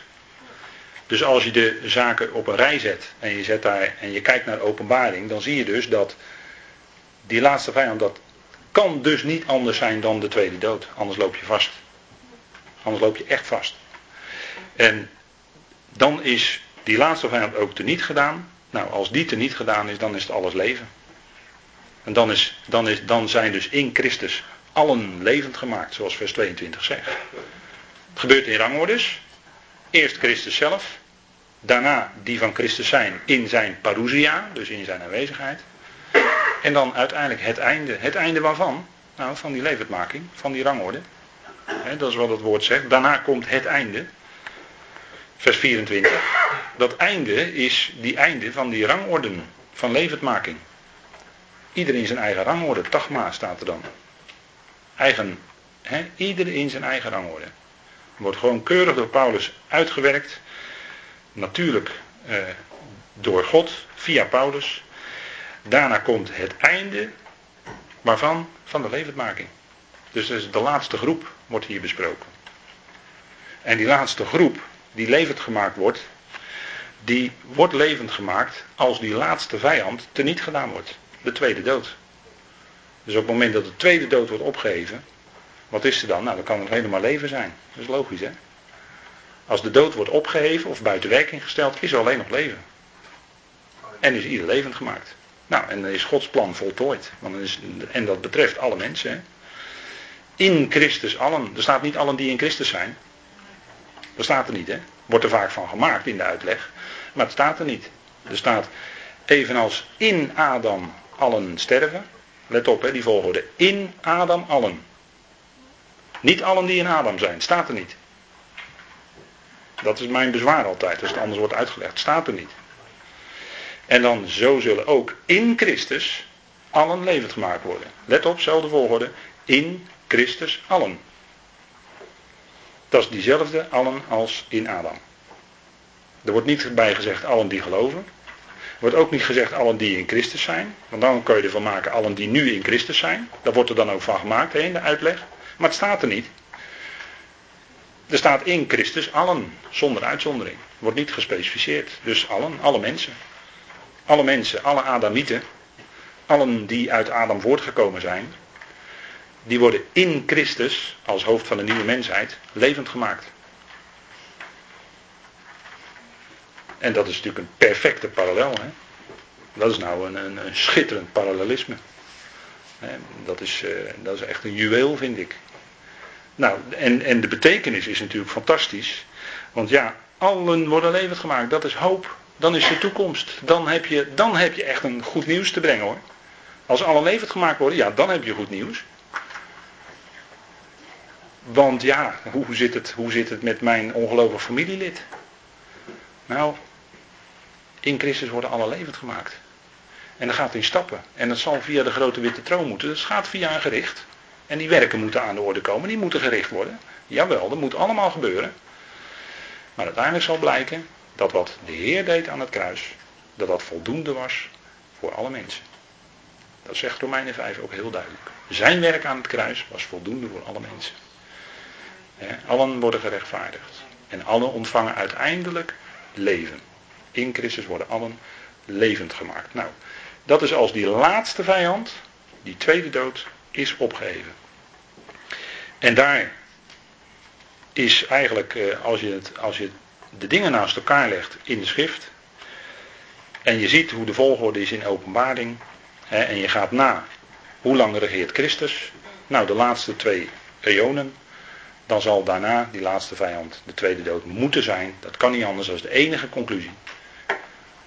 Dus als je de zaken op een rij zet en je, zet daar, en je kijkt naar openbaring, dan zie je dus dat die laatste vijand, dat kan dus niet anders zijn dan de tweede dood. Anders loop je vast. Anders loop je echt vast. En dan is die laatste vijand ook teniet gedaan. Nou, als die teniet gedaan is, dan is het alles leven. En dan, is, dan, is, dan zijn dus in Christus allen levend gemaakt, zoals vers 22 zegt. Het gebeurt in rangordes. Eerst Christus zelf. Daarna die van Christus zijn in zijn parousia, dus in zijn aanwezigheid. En dan uiteindelijk het einde. Het einde waarvan? Nou, van die levendmaking, van die rangorde. Dat is wat het woord zegt. Daarna komt het einde. Vers 24. Dat einde is die einde van die rangorden van levendmaking. Ieder in zijn eigen rangorde. Tachma staat er dan. Eigen, he, zijn eigen rangorde. Wordt gewoon keurig door Paulus uitgewerkt. Natuurlijk eh, door God, via Paulus. Daarna komt het einde. Waarvan? Van de levendmaking. Dus de laatste groep wordt hier besproken. En die laatste groep die levend gemaakt wordt, die wordt levend gemaakt als die laatste vijand teniet gedaan wordt. De tweede dood. Dus op het moment dat de tweede dood wordt opgeheven, Wat is er dan? Nou, dan kan het helemaal leven zijn. Dat is logisch, hè? Als de dood wordt opgeheven of buiten werking gesteld, is er alleen nog leven. En is ieder levend gemaakt. Nou, en dan is Gods plan voltooid. Want is, en dat betreft alle mensen. Hè? In Christus allen. Er staat niet allen die in Christus zijn. Dat staat er niet, hè? Wordt er vaak van gemaakt in de uitleg. Maar het staat er niet. Er staat, evenals in Adam allen sterven. Let op, hè, die volgorde. In Adam allen. Niet allen die in Adam zijn. Staat er niet. Dat is mijn bezwaar altijd, als het anders wordt uitgelegd. Staat er niet. En dan zo zullen ook in Christus allen levend gemaakt worden. Let op, zelfde volgorde. In Christus allen. Dat is diezelfde allen als in Adam. Er wordt niet bij gezegd allen die geloven. Er wordt ook niet gezegd allen die in Christus zijn. Want dan kun je ervan maken allen die nu in Christus zijn. Daar wordt er dan ook van gemaakt in de uitleg. Maar het staat er niet. Er staat in Christus allen, zonder uitzondering. Wordt niet gespecificeerd. Dus allen, alle mensen. Alle mensen, alle Adamieten. Allen die uit Adam voortgekomen zijn. Die worden in Christus, als hoofd van de nieuwe mensheid, levend gemaakt. En dat is natuurlijk een perfecte parallel. Hè? Dat is nou een, een, schitterend parallelisme. Dat is, uh, dat is echt een juweel, vind ik. Nou, en, en de betekenis is natuurlijk fantastisch. Want ja, allen worden levend gemaakt. Dat is hoop. Dan is de toekomst. Dan heb je, dan heb je echt een goed nieuws te brengen hoor. Als allen levend gemaakt worden, ja, dan heb je goed nieuws. Want ja, hoe zit het, hoe zit het met mijn ongelovig familielid? Nou, in Christus worden alle levend gemaakt. En dat gaat in stappen. En dat zal via de grote witte troon moeten. Dat gaat via een gericht. En die werken moeten aan de orde komen. Die moeten gericht worden. Jawel, dat moet allemaal gebeuren. Maar uiteindelijk zal blijken dat wat de Heer deed aan het kruis, dat dat voldoende was voor alle mensen. Dat zegt Romeinen 5 ook heel duidelijk. Zijn werk aan het kruis was voldoende voor alle mensen. Allen worden gerechtvaardigd. En allen ontvangen uiteindelijk leven. In Christus worden allen levend gemaakt. Nou, dat is als die laatste vijand, die tweede dood, is opgeheven. En daar is eigenlijk, eh, als je, het, als je de dingen naast elkaar legt in de schrift. En je ziet hoe de volgorde is in openbaring. En je gaat na hoe lang regeert Christus. Nou, de laatste twee eonen. Dan zal daarna die laatste vijand, de tweede dood, moeten zijn. Dat kan niet anders, dat is de enige conclusie. Dat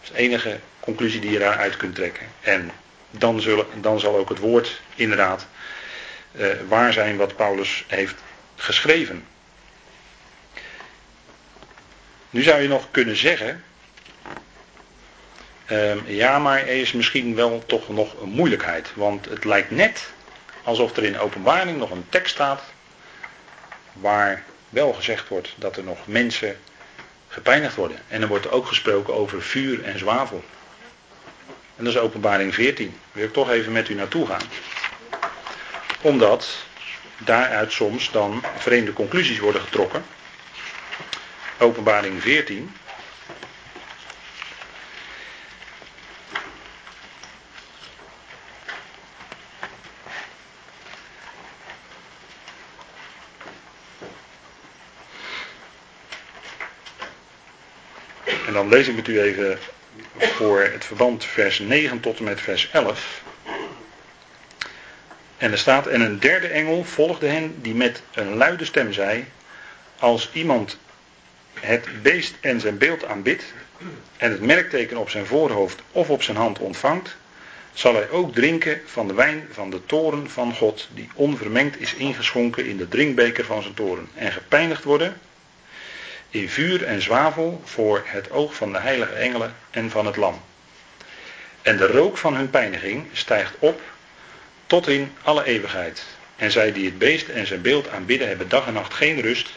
is de enige conclusie die je daaruit kunt trekken. En dan, zullen, dan zal ook het woord inderdaad uh, waar zijn wat Paulus heeft geschreven. Nu zou je nog kunnen zeggen, uh, ja, maar er is misschien wel toch nog een moeilijkheid. Want het lijkt net alsof er in openbaring nog een tekst staat waar wel gezegd wordt dat er nog mensen gepeinigd worden. En er wordt ook gesproken over vuur en zwavel. En dat is openbaring 14. Daar wil ik toch even met u naartoe gaan. Omdat daaruit soms dan vreemde conclusies worden getrokken. Openbaring 14. Dan lees ik met u even voor het verband vers 9 tot en met vers 11. En er staat, en een derde engel volgde hen die met een luide stem zei, als iemand het beest en zijn beeld aanbidt en het merkteken op zijn voorhoofd of op zijn hand ontvangt, zal hij ook drinken van de wijn van de toren van God, die onvermengd is ingeschonken in de drinkbeker van zijn toren, en gepeinigd worden in vuur en zwavel voor het oog van de heilige engelen en van het lam. En de rook van hun pijniging stijgt op tot in alle eeuwigheid. En zij die het beest en zijn beeld aanbidden hebben dag en nacht geen rust,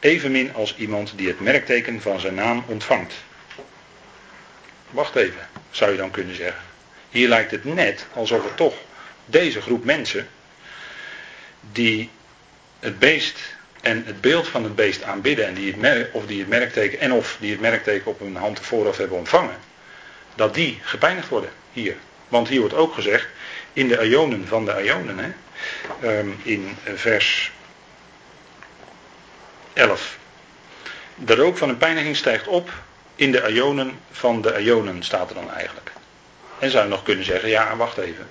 evenmin als iemand die het merkteken van zijn naam ontvangt. Wacht even, zou je dan kunnen zeggen. Hier lijkt het net alsof het toch deze groep mensen die het beest en het beeld van het beest aanbidden en die het of die het merkteken en of die het merkteken op hun hand vooraf hebben ontvangen, dat die gepeinigd worden hier. Want hier wordt ook gezegd, in de ionen van de ionen. Hè? ehm, in vers 11. De rook van een pijniging stijgt op in de ionen van de ionen, staat er dan eigenlijk. En zou je nog kunnen zeggen, ja, wacht even.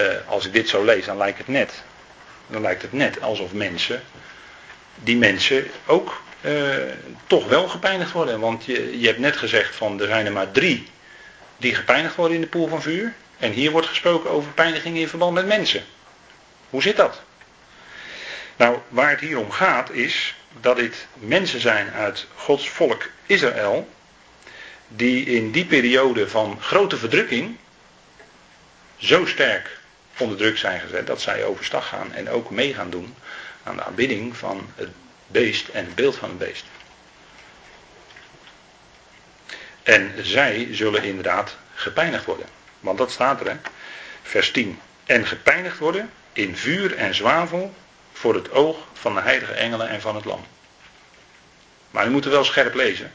Uh, als ik dit zo lees, dan lijkt het net. Dan lijkt het net alsof mensen, die mensen ook uh, toch wel gepijnigd worden. Want je, je hebt net gezegd van er zijn er maar drie die gepijnigd worden in de poel van vuur. En hier wordt gesproken over pijniging in verband met mensen. Hoe zit dat? Nou, waar het hier om gaat is dat dit mensen zijn uit Gods volk Israël, die in die periode van grote verdrukking zo sterk onder druk zijn gezet dat zij overstag gaan en ook mee gaan doen aan de aanbidding van het beest en het beeld van het beest. En zij zullen inderdaad gepijnigd worden. Want dat staat er, hè? vers 10. En gepijnigd worden in vuur en zwavel voor het oog van de heilige engelen en van het lam. Maar u moet er wel scherp lezen.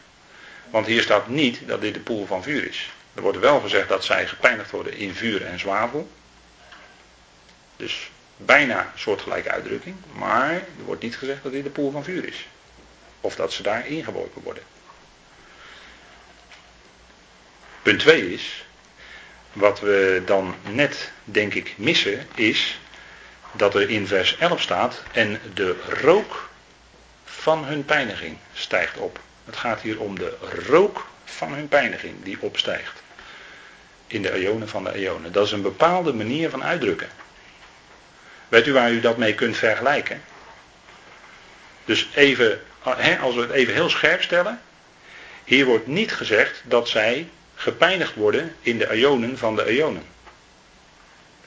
Want hier staat niet dat dit de poel van vuur is. Er wordt wel gezegd dat zij gepijnigd worden in vuur en zwavel. Dus bijna soortgelijke uitdrukking. Maar er wordt niet gezegd dat dit de poel van vuur is. Of dat ze daar ingeworpen worden. Punt 2 is, wat we dan net denk ik missen, is dat er in vers 11 staat, en de rook van hun pijniging stijgt op. Het gaat hier om de rook van hun pijniging die opstijgt. In de eonen van de eonen. Dat is een bepaalde manier van uitdrukken. Weet u waar u dat mee kunt vergelijken? Dus even, als we het even heel scherp stellen. Hier wordt niet gezegd dat zij gepijnigd worden in de eonen van de eonen.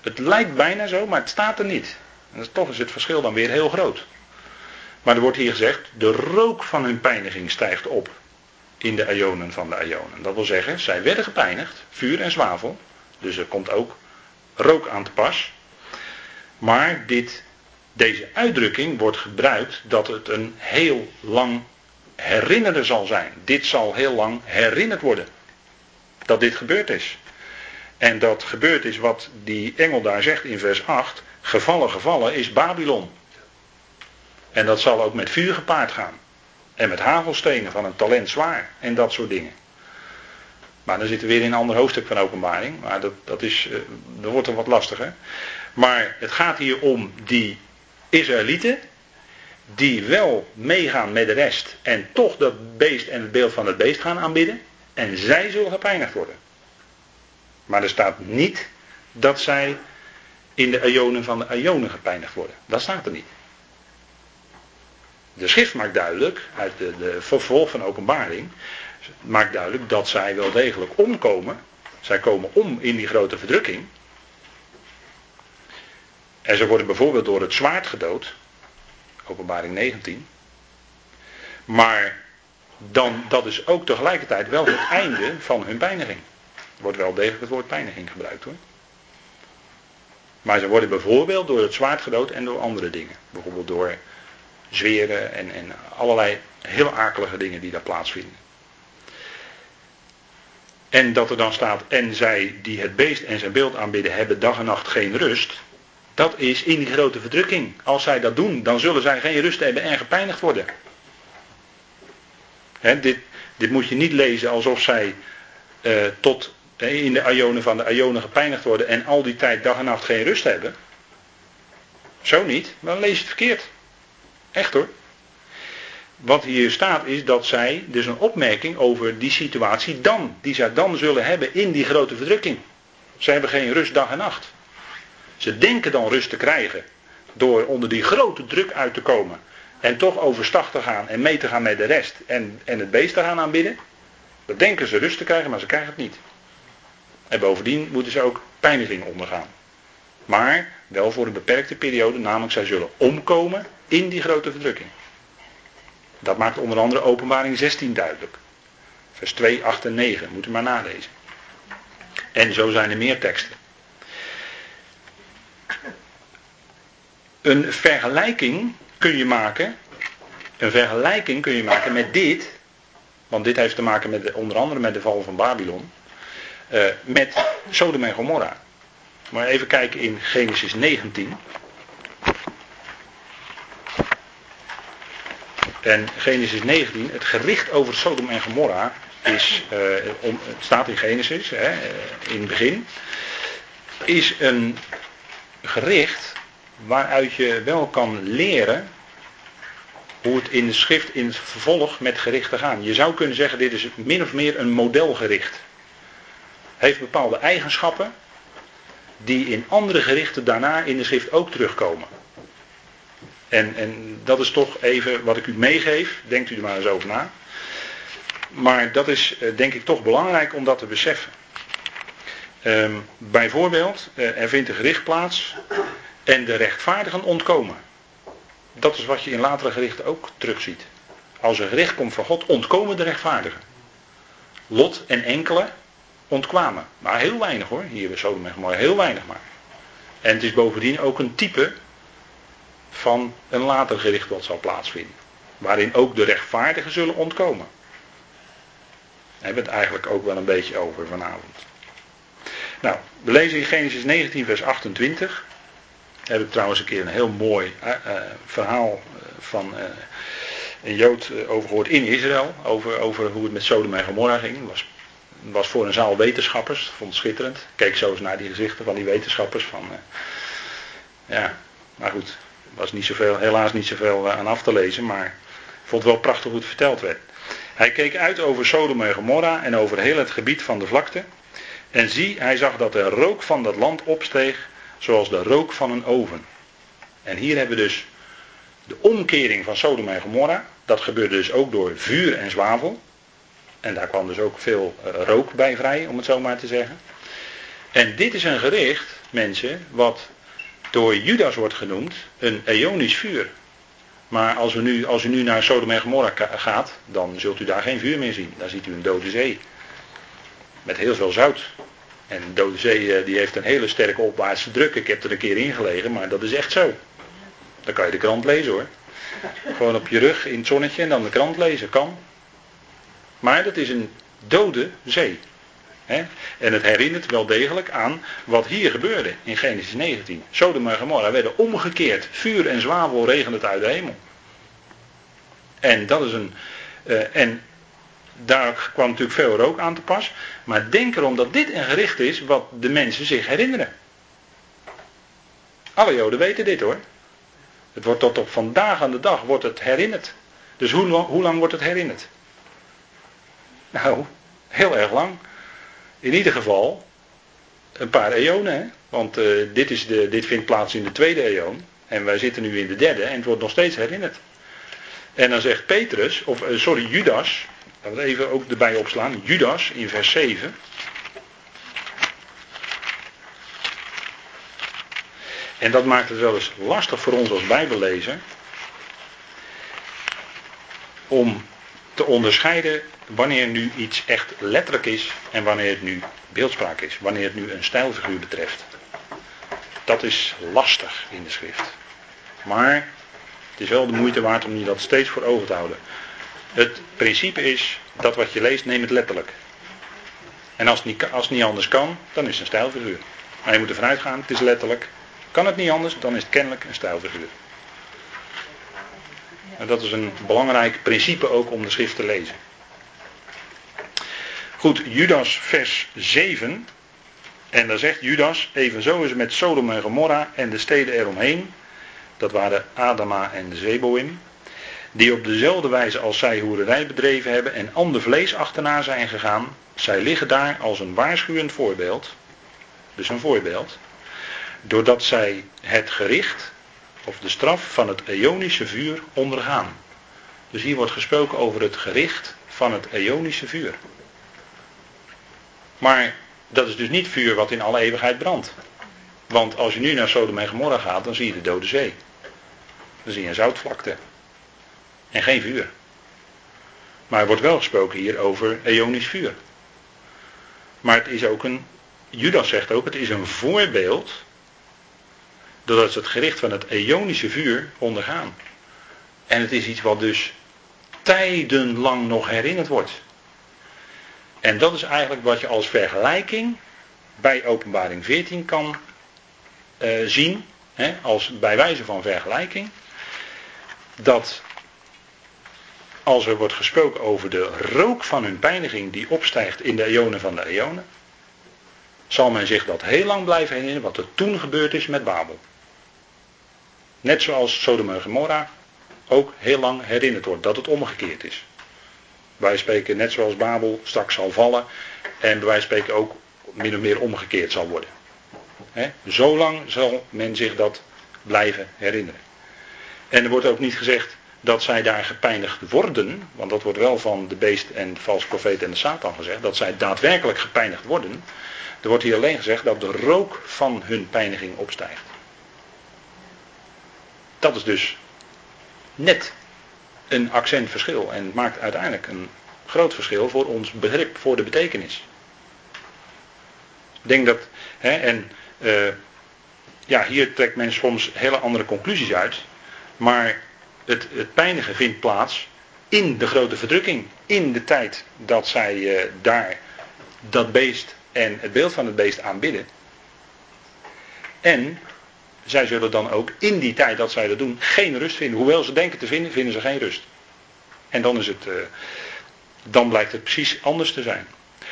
Het lijkt bijna zo, maar het staat er niet. En toch is het verschil dan weer heel groot. Maar er wordt hier gezegd, de rook van hun pijniging stijgt op in de ionen van de ionen. Dat wil zeggen, zij werden gepijnigd, vuur en zwavel. Dus er komt ook rook aan te pas. Maar dit, deze uitdrukking wordt gebruikt dat het een heel lang herinneren zal zijn. Dit zal heel lang herinnerd worden. Dat dit gebeurd is. En dat gebeurd is wat die engel daar zegt in vers 8. Gevallen, gevallen is Babylon. En dat zal ook met vuur gepaard gaan. En met hagelstenen van een talent zwaar. En dat soort dingen. Maar dan zitten we weer in een ander hoofdstuk van openbaring. Maar dat, dat, is, uh, dat wordt er wat lastiger. Maar het gaat hier om die Israëlieten. Die wel meegaan met de rest. En toch dat beest en het beeld van het beest gaan aanbidden. En zij zullen gepijnigd worden. Maar er staat niet dat zij in de ionen van de ionen gepijnigd worden. Dat staat er niet. De schrift maakt duidelijk, uit de, de vervolg van openbaring, maakt duidelijk dat zij wel degelijk omkomen. Zij komen om in die grote verdrukking. En ze worden bijvoorbeeld door het zwaard gedood. Openbaring 19. Maar dan, dat is ook tegelijkertijd wel het einde van hun pijniging. Er wordt wel degelijk het woord pijniging gebruikt hoor. Maar ze worden bijvoorbeeld door het zwaard gedood en door andere dingen. Bijvoorbeeld door zweren en, en allerlei heel akelige dingen die daar plaatsvinden. En dat er dan staat, en zij die het beest en zijn beeld aanbidden hebben dag en nacht geen rust. Dat is in die grote verdrukking. Als zij dat doen, dan zullen zij geen rust hebben en gepijnigd worden. dit, dit moet je niet lezen alsof zij uh, tot in de ionen van de ionen gepijnigd worden en al die tijd dag en nacht geen rust hebben. Zo niet, dan lees je het verkeerd. Echt hoor. Wat hier staat is dat zij, dus een opmerking over die situatie dan, die zij dan zullen hebben in die grote verdrukking. Ze hebben geen rust dag en nacht. Ze denken dan rust te krijgen door onder die grote druk uit te komen. En toch overstag te gaan en mee te gaan met de rest en, en het beest te gaan aanbidden. Dan denken ze rust te krijgen, maar ze krijgen het niet. En bovendien moeten ze ook pijniging ondergaan. Maar wel voor een beperkte periode, namelijk zij zullen omkomen in die grote verdrukking. Dat maakt onder andere openbaring 16 duidelijk. Vers 2, 8 en 9, moet u maar nalezen. En zo zijn er meer teksten. Een vergelijking kun je maken. Een vergelijking kun je maken met dit. Want dit heeft te maken met onder andere met de val van Babylon. Uh, met Sodom en Gomorra. Maar even kijken in Genesis 19. En Genesis 19, het gericht over Sodom en Gomorra is, uh, om, het staat in Genesis, hè, in het begin, is een gericht waaruit je wel kan leren hoe het in de schrift in het vervolg met gerichten gaan. Je zou kunnen zeggen, dit is min of meer een modelgericht. Heeft bepaalde eigenschappen die in andere gerichten daarna in de schrift ook terugkomen. En, en dat is toch even wat ik u meegeef. Denkt u er maar eens over na. Maar dat is eh, denk ik toch belangrijk om dat te beseffen. Um, bijvoorbeeld, uh, er vindt een gericht plaats en de rechtvaardigen ontkomen. Dat is wat je in latere gerichten ook terugziet. Als een gericht komt van God, ontkomen de rechtvaardigen. Lot en enkele ontkwamen. Maar heel weinig hoor, hier bij Sodom en Gomorra, heel weinig maar. En het is bovendien ook een type van een later gericht wat zal plaatsvinden. Waarin ook de rechtvaardigen zullen ontkomen. Daar hebben we het eigenlijk ook wel een beetje over vanavond. Nou, we lezen in Genesis 19, vers 28. Heb ik trouwens een keer een heel mooi uh, verhaal van uh, een Jood over gehoord in Israël. Over, over hoe het met Sodom en Gomorra ging. Was, was voor een zaal wetenschappers. Vond het schitterend. Keek zo eens naar die gezichten van die wetenschappers. Van, ja, maar goed. Was niet zoveel, helaas niet zoveel aan af te lezen. Maar vond het wel prachtig hoe het verteld werd. Hij keek uit over Sodom en Gomorra en over heel het gebied van de vlakte. En zie, hij zag dat er rook van dat land opsteeg, zoals de rook van een oven. En hier hebben we dus de omkering van Sodom en Gomorra. Dat gebeurde dus ook door vuur en zwavel. En daar kwam dus ook veel eh, rook bij vrij, om het zo maar te zeggen. En dit is een gericht, mensen, wat door Judas wordt genoemd een eonisch vuur. Maar als, we nu, als u nu naar Sodom en Gomorra gaat, dan zult u daar geen vuur meer zien. Dan ziet u een dode zee. Met heel veel zout. En de Dode Zee eh, die heeft een hele sterke opwaartse druk. Ik heb er een keer in gelegen, maar dat is echt zo. Dan kan je de krant lezen hoor. Gewoon op je rug in het zonnetje en dan de krant lezen. Kan. Maar dat is een dode zee. En het herinnert wel degelijk aan wat hier gebeurde in Genesis 19. Sodom en Gomorra werden omgekeerd. Vuur en zwavel regende uit de hemel. En dat is een. Uh, en daar kwam natuurlijk veel rook aan te pas. Maar denk erom dat dit een gericht is wat de mensen zich herinneren. Alle Joden weten dit hoor. Het wordt tot op vandaag aan de dag wordt het herinnerd. Dus hoe, hoe lang wordt het herinnerd? Nou, heel erg lang. In ieder geval een paar eonen. Hè? Want uh, dit, is de, dit vindt plaats in de tweede eon. En wij zitten nu in de derde en het wordt nog steeds herinnerd. En dan zegt Petrus, of uh, sorry, Judas, Laten we even ook erbij opslaan. Judas in vers 7. En dat maakt het wel eens lastig voor ons als Bijbellezer. Om te onderscheiden wanneer nu iets echt letterlijk is en wanneer het nu beeldspraak is. Wanneer het nu een stijlfiguur betreft. Dat is lastig in de schrift. Maar het is wel de moeite waard om je dat steeds voor ogen te houden. Het principe is dat wat je leest, neem het letterlijk. En als het niet, als niet anders kan, dan is het een stijlfiguur. Maar je moet ervan uitgaan, het is letterlijk. Kan het niet anders, dan is het kennelijk een stijlfiguur. En dat is een belangrijk principe ook om de schrift te lezen. Goed, Judas vers 7. En daar zegt Judas, evenzo is het met Sodom en Gomorra en de steden eromheen. Dat waren Adama en Zeboim die op dezelfde wijze als zij hoerderij bedreven hebben en ander vlees achterna zijn gegaan, zij liggen daar als een waarschuwend voorbeeld, dus een voorbeeld, doordat zij het gericht of de straf van het eonische vuur ondergaan. Dus hier wordt gesproken over het gericht van het eonische vuur. Maar dat is dus niet vuur wat in alle eeuwigheid brandt. Want als je nu naar Sodom en Gomorra gaat, dan zie je de Dode Zee. Dan zie je een zoutvlakte. En geen vuur. Maar er wordt wel gesproken hier over eonisch vuur. Maar het is ook een, Judas zegt ook, het is een voorbeeld. Doordat ze het gericht van het eonische vuur ondergaan. En het is iets wat dus tijdenlang nog herinnerd wordt. En dat is eigenlijk wat je als vergelijking bij openbaring 14 kan eh, zien, hè, als bij wijze van vergelijking, dat als er wordt gesproken over de rook van hun pijniging die opstijgt in de eonen van de eonen, zal men zich dat heel lang blijven herinneren wat er toen gebeurd is met Babel. Net zoals Sodom en Gomorra ook heel lang herinnerd wordt dat het omgekeerd is. Wij spreken net zoals Babel straks zal vallen en wij spreken ook min of meer omgekeerd zal worden. Zolang zal men zich dat blijven herinneren. En er wordt ook niet gezegd dat zij daar gepijnigd worden, want dat wordt wel van de beest en de valse profeet en de Satan gezegd, dat zij daadwerkelijk gepijnigd worden. Er wordt hier alleen gezegd dat de rook van hun pijniging opstijgt. Dat is dus net een accentverschil en maakt uiteindelijk een groot verschil voor ons begrip, voor de betekenis. Ik denk dat, hè, en uh, ja, hier trekt men soms hele andere conclusies uit, maar het, het pijnigen vindt plaats in de grote verdrukking, in de tijd dat zij uh, daar dat beest en het beeld van het beest aanbidden. En zij zullen dan ook in die tijd dat zij dat doen geen rust vinden. Hoewel ze denken te vinden, vinden ze geen rust. En dan is het, uh, dan blijkt het precies anders te zijn.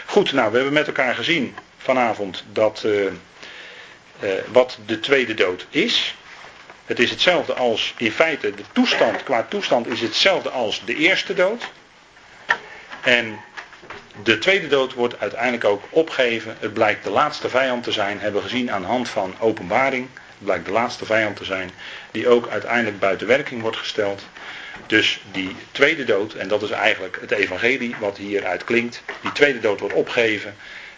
Goed, nou, we hebben met elkaar gezien vanavond dat uh, wat de tweede dood is. Het is hetzelfde als in feite de toestand, qua toestand is hetzelfde als de eerste dood. En de tweede dood wordt uiteindelijk ook opgegeven. Het blijkt de laatste vijand te zijn, hebben we gezien aan de hand van openbaring. Het blijkt de laatste vijand te zijn, die ook uiteindelijk buiten werking wordt gesteld. Dus die tweede dood, en dat is eigenlijk het evangelie wat hieruit klinkt, die tweede dood wordt opgegeven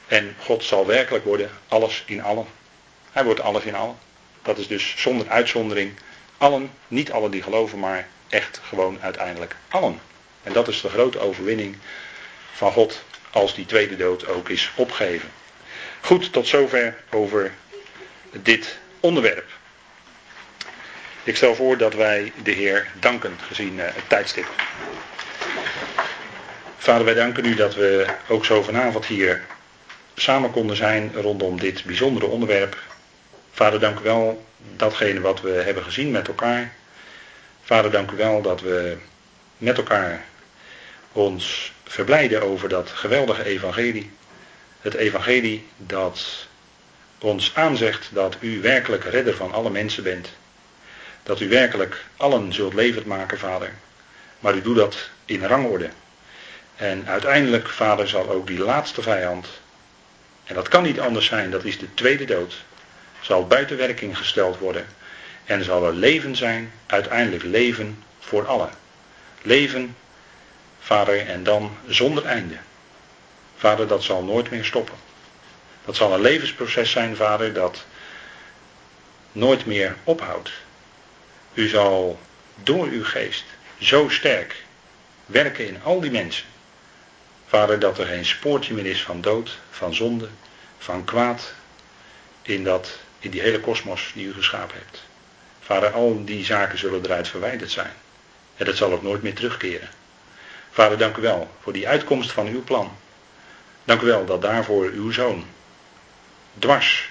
en God zal werkelijk worden alles in allen. Hij wordt alles in allen. Dat is dus zonder uitzondering allen, niet allen die geloven, maar echt gewoon uiteindelijk allen. En dat is de grote overwinning van God als die tweede dood ook is opgegeven. Goed, tot zover over dit onderwerp. Ik stel voor dat wij de Heer danken gezien uh, het tijdstip. Vader, wij danken u dat we ook zo vanavond hier samen konden zijn rondom dit bijzondere onderwerp. Vader, dank u wel datgene wat we hebben gezien met elkaar. Vader, dank u wel dat we met elkaar ons verblijden over dat geweldige evangelie. Het evangelie dat ons aanzegt dat u werkelijk redder van alle mensen bent. Dat u werkelijk allen zult levend maken, vader. Maar u doet dat in rangorde. En uiteindelijk, vader, zal ook die laatste vijand, en dat kan niet anders zijn, dat is de tweede dood, zal buiten werking gesteld worden. En zal er leven zijn, uiteindelijk leven voor allen. Leven, vader, en dan zonder einde. Vader, dat zal nooit meer stoppen. Dat zal een levensproces zijn, vader, dat nooit meer ophoudt. U zal door uw geest zo sterk werken in al die mensen. Vader, dat er geen spoortje meer is van dood, van zonde, van kwaad in, dat, in die hele kosmos die u geschapen hebt. Vader, al die zaken zullen eruit verwijderd zijn. En dat zal ook nooit meer terugkeren. Vader, dank u wel voor die uitkomst van uw plan. Dank u wel dat daarvoor uw zoon dwars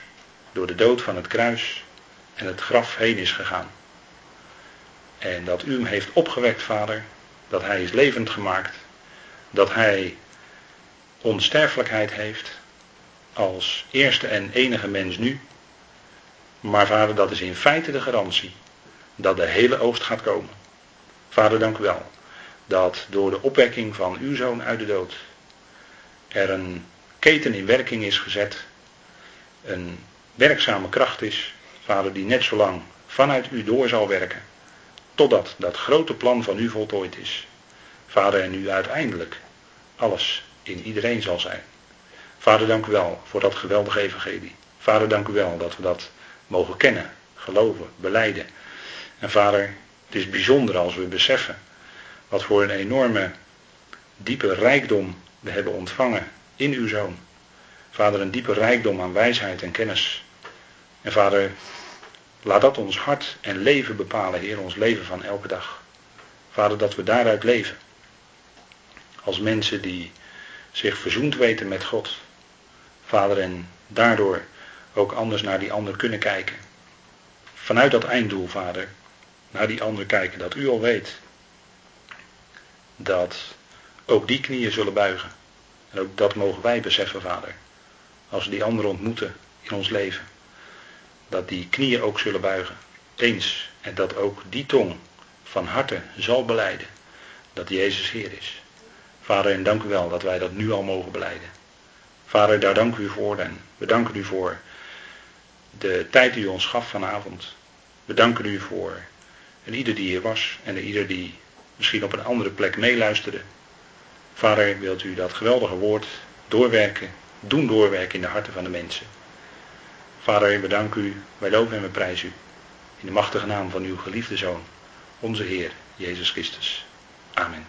door de dood van het kruis en het graf heen is gegaan. En dat u hem heeft opgewekt, vader, dat hij is levend gemaakt, dat hij onsterfelijkheid heeft als eerste en enige mens nu. Maar vader, dat is in feite de garantie dat de hele oogst gaat komen. Vader, dank u wel dat door de opwekking van uw zoon uit de dood er een keten in werking is gezet een werkzame kracht is, vader, die net zo lang vanuit u door zal werken, totdat dat grote plan van u voltooid is. Vader, en u uiteindelijk alles in iedereen zal zijn. Vader, dank u wel voor dat geweldige evangelie. Vader, dank u wel dat we dat mogen kennen, geloven, beleiden. En vader, het is bijzonder als we beseffen wat voor een enorme, diepe rijkdom we hebben ontvangen in uw zoon. Vader, een diepe rijkdom aan wijsheid en kennis. En vader, laat dat ons hart en leven bepalen, Heer, ons leven van elke dag. Vader, dat we daaruit leven. Als mensen die zich verzoend weten met God. Vader, en daardoor ook anders naar die ander kunnen kijken. vanuit dat einddoel, vader, naar die ander kijken. Dat u al weet dat ook die knieën zullen buigen. En ook dat mogen wij beseffen, vader. Als we die anderen ontmoeten in ons leven. Dat die knieën ook zullen buigen. Eens. En dat ook die tong van harte zal beleiden. Dat Jezus Heer is. Vader, en dank u wel dat wij dat nu al mogen beleiden. Vader, daar dank u voor en we danken u voor de tijd die u ons gaf vanavond. We danken u voor en ieder die hier was en ieder die misschien op een andere plek meeluisterde. Vader, wilt u dat geweldige woord doorwerken, doen doorwerken in de harten van de mensen. Vader, we danken u, wij loven en we prijzen u. In de machtige naam van uw geliefde Zoon, onze Heer, Jezus Christus. Amen.